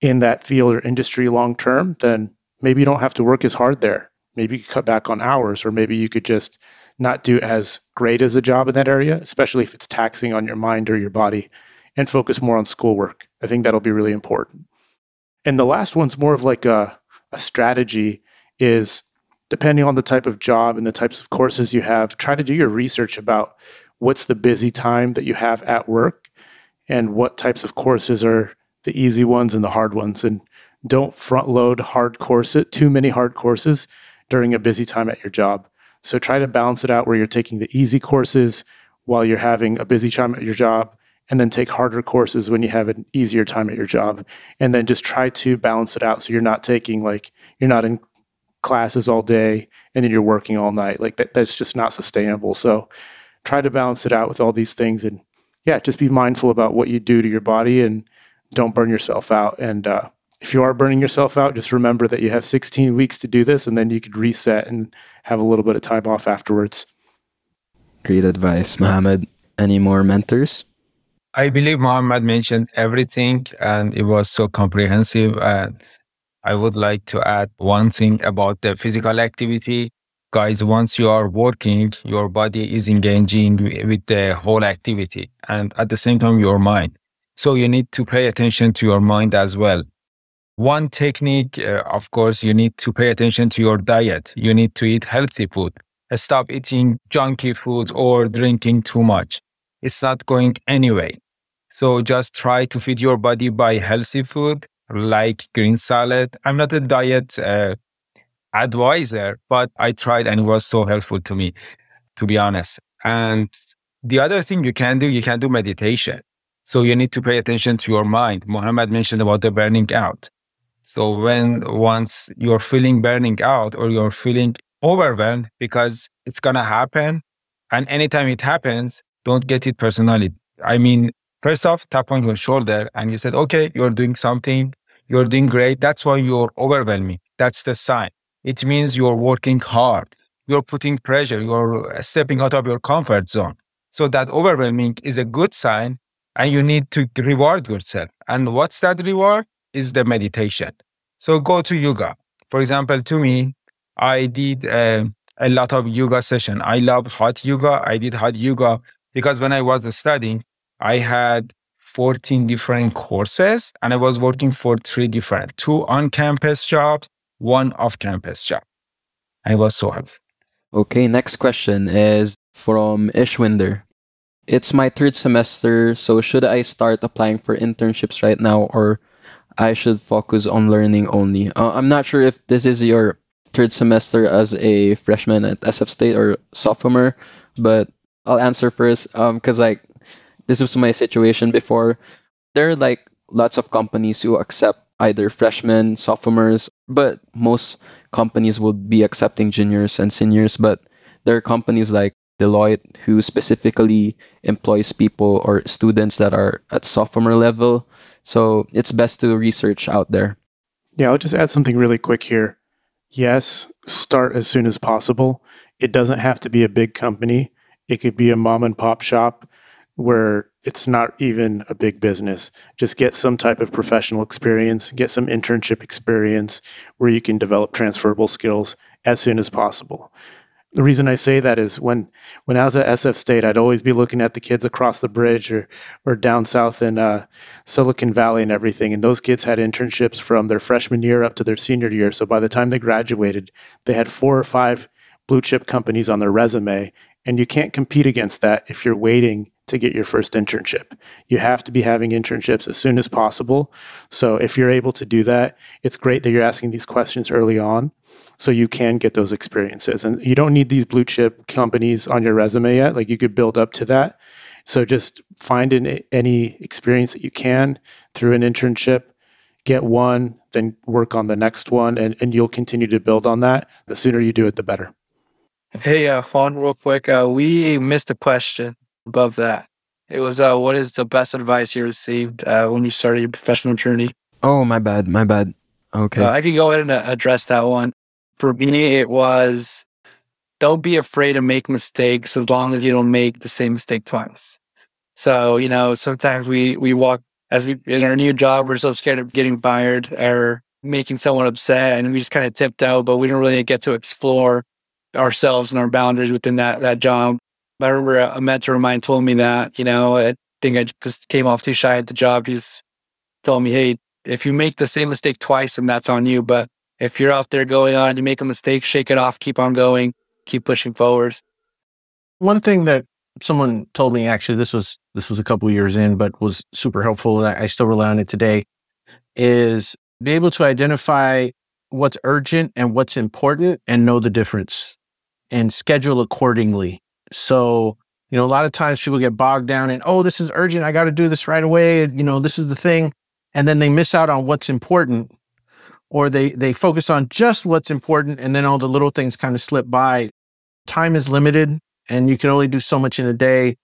in that field or industry long term, then maybe you don't have to work as hard there. Maybe you could cut back on hours, or maybe you could just not do as great as a job in that area, especially if it's taxing on your mind or your body and focus more on schoolwork. I think that'll be really important. And the last one's more of like a, a strategy is depending on the type of job and the types of courses you have, try to do your research about what's the busy time that you have at work and what types of courses are the easy ones and the hard ones. And don't front load hard courses, too many hard courses during a busy time at your job. So try to balance it out where you're taking the easy courses while you're having a busy time at your job and then take harder courses when you have an easier time at your job. And then just try to balance it out so you're not taking like you're not in classes all day and then you're working all night. Like that, that's just not sustainable. So try to balance it out with all these things and yeah just be mindful about what you do to your body and don't burn yourself out. And uh, if you are burning yourself out just remember that you have 16 weeks to do this and then you could reset and have a little bit of time off afterwards. Great advice mohammed. Any more mentors I believe Mohammed mentioned everything and it was so comprehensive. And I would like to add one thing about the physical activity. Guys, once you are working, your body is engaging with the whole activity and at the same time, your mind. So you need to pay attention to your mind as well. One technique, uh, of course, you need to pay attention to your diet. You need to eat healthy food. Stop eating junky food or drinking too much. It's not going anyway. So just try to feed your body by healthy food like green salad. I'm not a diet uh, advisor, but I tried and it was so helpful to me, to be honest. And the other thing you can do, you can do meditation. So you need to pay attention to your mind. Mohammed mentioned about the burning out. So when once you're feeling burning out or you're feeling overwhelmed because it's to happen and anytime it happens, don't get it personally. I mean, First off, tap on your shoulder and you said, okay, you're doing something, you're doing great. That's why you're overwhelming. That's the sign. It means you're working hard. You're putting pressure. You're stepping out of your comfort zone. So that overwhelming is a good sign and you need to reward yourself. And what's that reward? Is the meditation. So go to yoga. For example, to me, I did uh, a lot of yoga session. I love hot yoga. I did hot yoga because when I was studying, I had 14 different courses and I was working for three different, two on campus jobs, one off campus job. And it was so helpful. Okay, next question is from Ishwinder. It's my third semester, so should I start applying for internships right now or I should focus on learning only. Uh, I'm not sure if this is your third semester as a freshman at SF State or sophomore, but I'll answer first because um, like this was my situation before. There are like lots of companies who accept either freshmen, sophomores, but most companies will be accepting juniors and seniors. But there are companies like Deloitte who specifically employs people or students that are at sophomore level. So it's best to research out there. Yeah, I'll just add something really quick here. Yes, start as soon as possible. It doesn't have to be a big company. It could be a mom and pop shop where it's not even a big business. Just get some type of professional experience, get some internship experience where you can develop transferable skills as soon as possible. The reason I say that is when when I was at SF State, I'd always be looking at the kids across the bridge or or down south in uh, Silicon Valley and everything, and those kids had internships from their freshman year up to their senior year. So by the time they graduated, they had four or five blue chip companies on their resume, and you can't compete against that if you're waiting to get your first internship. You have to be having internships as soon as possible. So if you're able to do that, it's great that you're asking these questions early on so you can get those experiences. And you don't need these blue chip companies on your resume yet. Like you could build up to that. So just find an, any experience that you can through an internship, get one, then work on the next one, and, and you'll continue to build on that. The sooner you do it, the better. Hey, uh, Fawn, real quick. Uh, we missed a question above that. It was, uh, what is the best advice you received uh, when you started your professional journey? Oh, my bad. My bad. Okay. Uh, I can go ahead and uh, address that one. For me, it was don't be afraid to make mistakes as long as you don't make the same mistake twice. So, you know, sometimes we, we walk as we in our new job, we're so scared of getting fired or making someone upset and we just kind of tipped out, but we don't really get to explore ourselves and our boundaries within that, that job. I remember a mentor of mine told me that, you know, I think I just came off too shy at the job. He's told me, hey, if you make the same mistake twice, then that's on you. But if you're out there going on and you make a mistake, shake it off, keep on going, keep pushing forward. One thing that someone told me actually this was this was a couple years in, but was super helpful and I still rely on it today, is be able to identify what's urgent and what's important and know the difference and schedule accordingly. So, you know, a lot of times people get bogged down in, oh, this is urgent. I got to do this right away. You know, this is the thing. And then they miss out on what's important or they, they focus on just what's important. And then all the little things kind of slip by. Time is limited and you can only do so much in a day.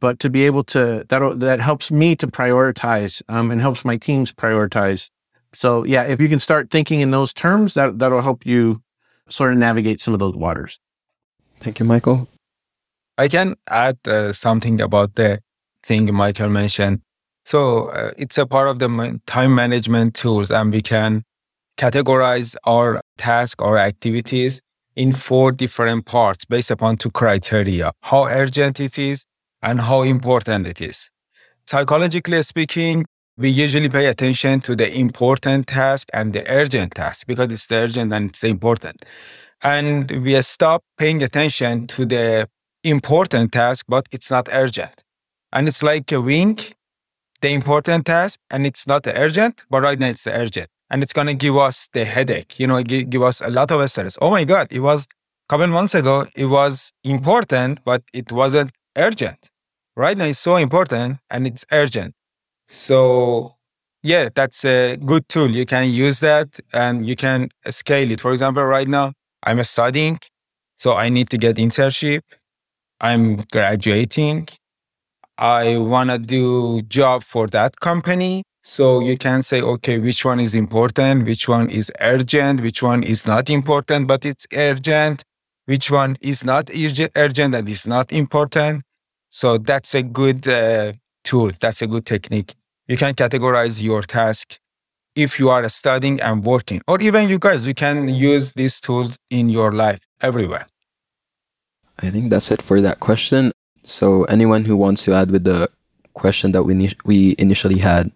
But to be able to, that, that helps me to prioritize um, and helps my teams prioritize. So yeah, if you can start thinking in those terms, that, that'll help you sort of navigate some of those waters. Thank you, Michael. I can add uh, something about the thing Michael mentioned. So uh, it's a part of the time management tools, and we can categorize our task or activities in four different parts based upon two criteria how urgent it is and how important it is. Psychologically speaking, we usually pay attention to the important task and the urgent task because it's urgent and it's important. And we stop paying attention to the important task, but it's not urgent. And it's like a wink, the important task, and it's not urgent, but right now it's urgent. And it's going to give us the headache, you know, give, give us a lot of stress. Oh my God, it was a couple months ago, it was important, but it wasn't urgent. Right now it's so important and it's urgent. So yeah, that's a good tool. You can use that and you can scale it. For example, right now I'm studying, so I need to get internship I'm graduating. I want to do job for that company. So you can say, okay, which one is important? Which one is urgent? Which one is not important, but it's urgent? Which one is not urgent and is not important? So that's a good uh, tool. That's a good technique. You can categorize your task if you are studying and working, or even you guys, you can use these tools in your life everywhere. I think that's it for that question. So anyone who wants to add with the question that we we initially had,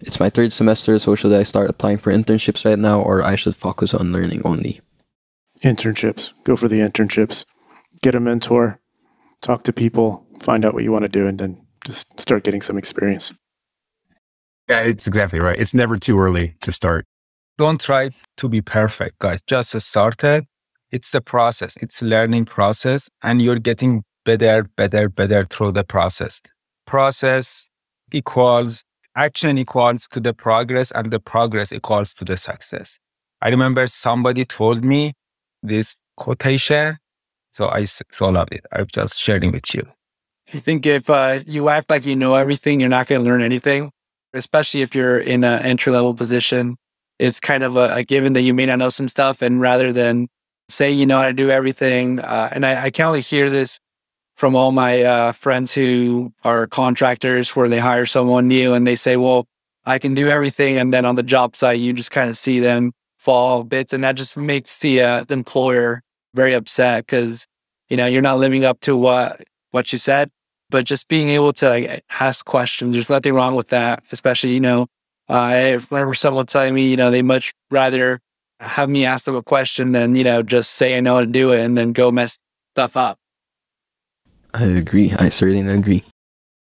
it's my third semester, so should I start applying for internships right now, or I should focus on learning only? Internships. Go for the internships. Get a mentor. Talk to people. Find out what you want to do, and then just start getting some experience. Yeah, it's exactly right. It's never too early to start. Don't try to be perfect, guys. Just start it. It's the process. It's learning process and you're getting better, better, better through the process. Process equals action equals to the progress and the progress equals to the success. I remember somebody told me this quotation. So I so love it. I'm just sharing with you. I think if uh, you act like you know everything, you're not going to learn anything, especially if you're in an entry level position. It's kind of a, a, given that you may not know some stuff. And rather than say you know how to do everything, uh, and I, I, can only hear this from all my uh, friends who are contractors where they hire someone new and they say, well, I can do everything. And then on the job site, you just kind of see them fall bits. And that just makes the, uh, the employer very upset because, you know, you're not living up to what, what you said but just being able to like, ask questions. There's nothing wrong with that, especially, you know, uh, I remember someone telling me, you know, they much rather have me ask them a question than, you know, just say I know how to do it and then go mess stuff up. I agree. I certainly agree.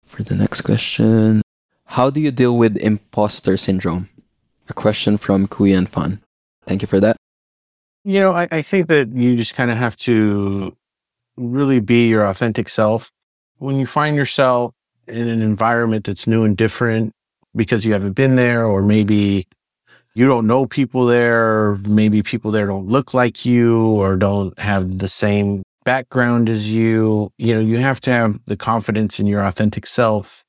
For the next question, how do you deal with imposter syndrome? A question from Kuyan Fan. Thank you for that. You know, I, I think that you just kind of have to really be your authentic self when you find yourself in an environment that's new and different because you haven't been there, or maybe you don't know people there, maybe people there don't look like you or don't have the same background as you, you know, you have to have the confidence in your authentic self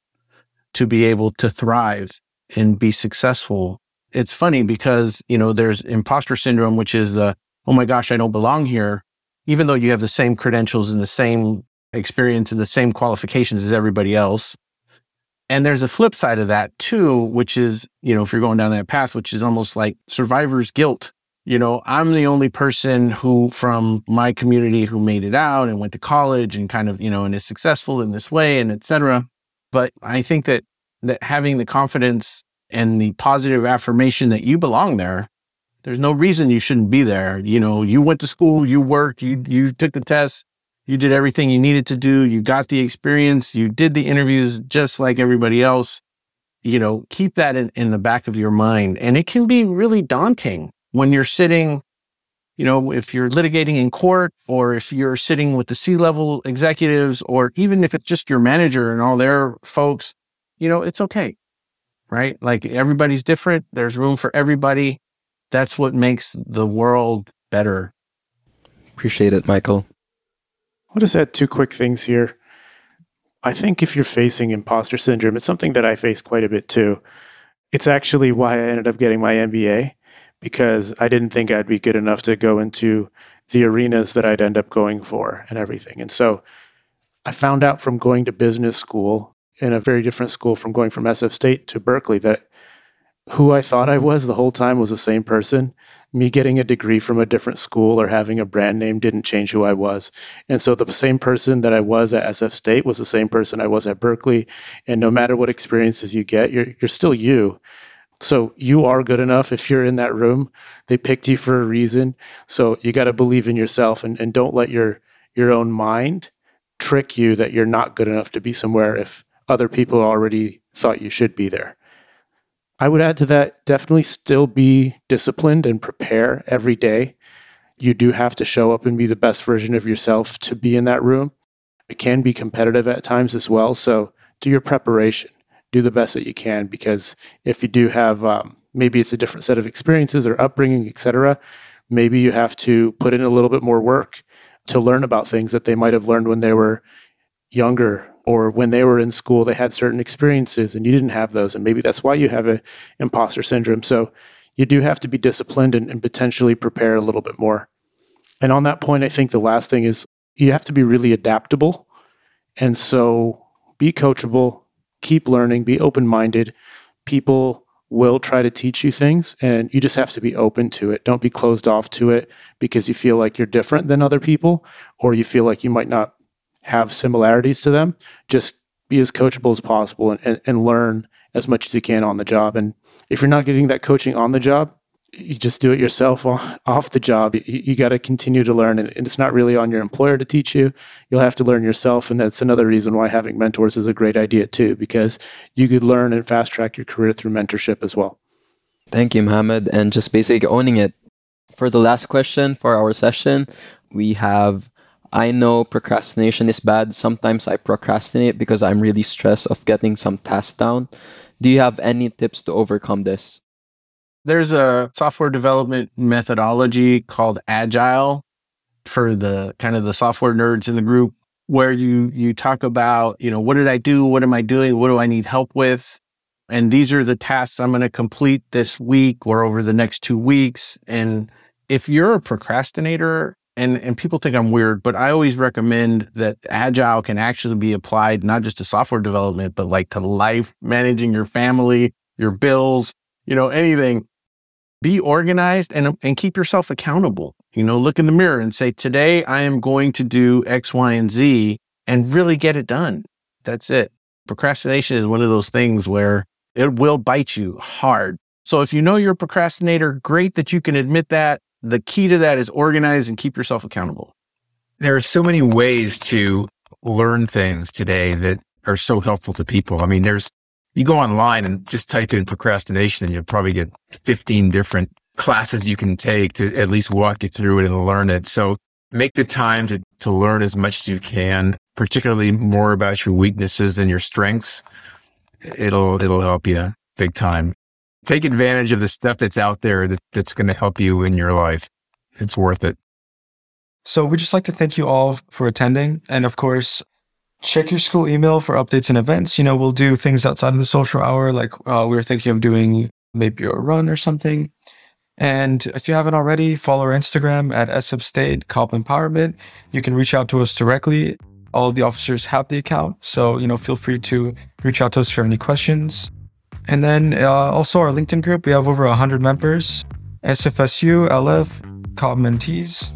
to be able to thrive and be successful. It's funny because, you know, there's imposter syndrome, which is the, oh my gosh, I don't belong here, even though you have the same credentials and the same experience and the same qualifications as everybody else. And there's a flip side of that too, which is, you know, if you're going down that path, which is almost like survivor's guilt. You know, I'm the only person who from my community who made it out and went to college and kind of, you know, and is successful in this way and etc. But I think that that having the confidence and the positive affirmation that you belong there, there's no reason you shouldn't be there. You know, you went to school, you worked, you you took the test, you did everything you needed to do. You got the experience. You did the interviews just like everybody else. You know, keep that in, in the back of your mind. And it can be really daunting when you're sitting, you know, if you're litigating in court or if you're sitting with the C level executives or even if it's just your manager and all their folks, you know, it's okay. Right. Like everybody's different. There's room for everybody. That's what makes the world better. Appreciate it, Michael. I'll just add two quick things here. I think if you're facing imposter syndrome, it's something that I face quite a bit too. It's actually why I ended up getting my MBA because I didn't think I'd be good enough to go into the arenas that I'd end up going for and everything. And so I found out from going to business school in a very different school from going from SF State to Berkeley that who I thought I was the whole time was the same person me getting a degree from a different school or having a brand name didn't change who I was. And so the same person that I was at SF State was the same person I was at Berkeley. And no matter what experiences you get, you're you're still you. So you are good enough if you're in that room. They picked you for a reason. So you got to believe in yourself and, and don't let your your own mind trick you that you're not good enough to be somewhere if other people already thought you should be there. I would add to that definitely still be disciplined and prepare every day. You do have to show up and be the best version of yourself to be in that room. It can be competitive at times as well. So do your preparation, do the best that you can, because if you do have um, maybe it's a different set of experiences or upbringing, etc., maybe you have to put in a little bit more work to learn about things that they might have learned when they were younger or when they were in school they had certain experiences and you didn't have those and maybe that's why you have a imposter syndrome. So you do have to be disciplined and, and potentially prepare a little bit more. And on that point i think the last thing is you have to be really adaptable. And so be coachable keep learning be open-minded. People will try to teach you things and you just have to be open to it. Don't be closed off to it because you feel like you're different than other people or you feel like you might not have similarities to them. Just be as coachable as possible and, and, and learn as much as you can on the job. And if you're not getting that coaching on the job, you just do it yourself off the job. You, you got to continue to learn, and it's not really on your employer to teach you. You'll have to learn yourself, and that's another reason why having mentors is a great idea too, because you could learn and fast track your career through mentorship as well. Thank you, Mohammed, and just basically owning it. For the last question for our session, we have I know procrastination is bad. Sometimes I procrastinate because I'm really stressed of getting some tasks down. Do you have any tips to overcome this? There's a software development methodology called Agile for the kind of the software nerds in the group where you you talk about, you know, what did I do? What am I doing? What do I need help with? And these are the tasks I'm going to complete this week or over the next 2 weeks. And if you're a procrastinator and and people think I'm weird, but I always recommend that agile can actually be applied not just to software development, but like to life, managing your family, your bills, you know, anything be organized and, and keep yourself accountable. You know, look in the mirror and say, today I am going to do X, Y, and Z and really get it done. That's it. Procrastination is one of those things where it will bite you hard. So if you know you're a procrastinator, great that you can admit that. The key to that is organize and keep yourself accountable. There are so many ways to learn things today that are so helpful to people. I mean, there's you go online and just type in procrastination and you'll probably get 15 different classes you can take to at least walk you through it and learn it. So make the time to, to learn as much as you can, particularly more about your weaknesses than your strengths. It'll, it'll help you big time. Take advantage of the stuff that's out there that, that's going to help you in your life. It's worth it. So we'd just like to thank you all for attending. And of course, check your school email for updates and events. You know, we'll do things outside of the social hour, like uh, we were thinking of doing maybe a run or something. And if you haven't already, follow our Instagram at SF State COP Empowerment. You can reach out to us directly. All of the officers have the account, so you know, feel free to reach out to us for any questions. And then uh, also our LinkedIn group, we have over 100 members. SFSU, LF, COP mentees.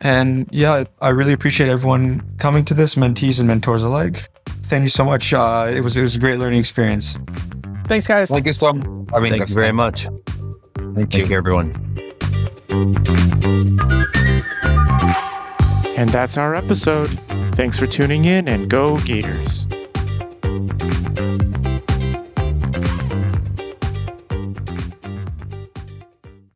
And yeah, I really appreciate everyone coming to this, mentees and mentors alike. Thank you so much. Uh, it was it was a great learning experience. Thanks, guys. Thank you so much. I mean, thank you very much. Thank you. Thank you, everyone. And that's our episode. Thanks for tuning in and go Gators.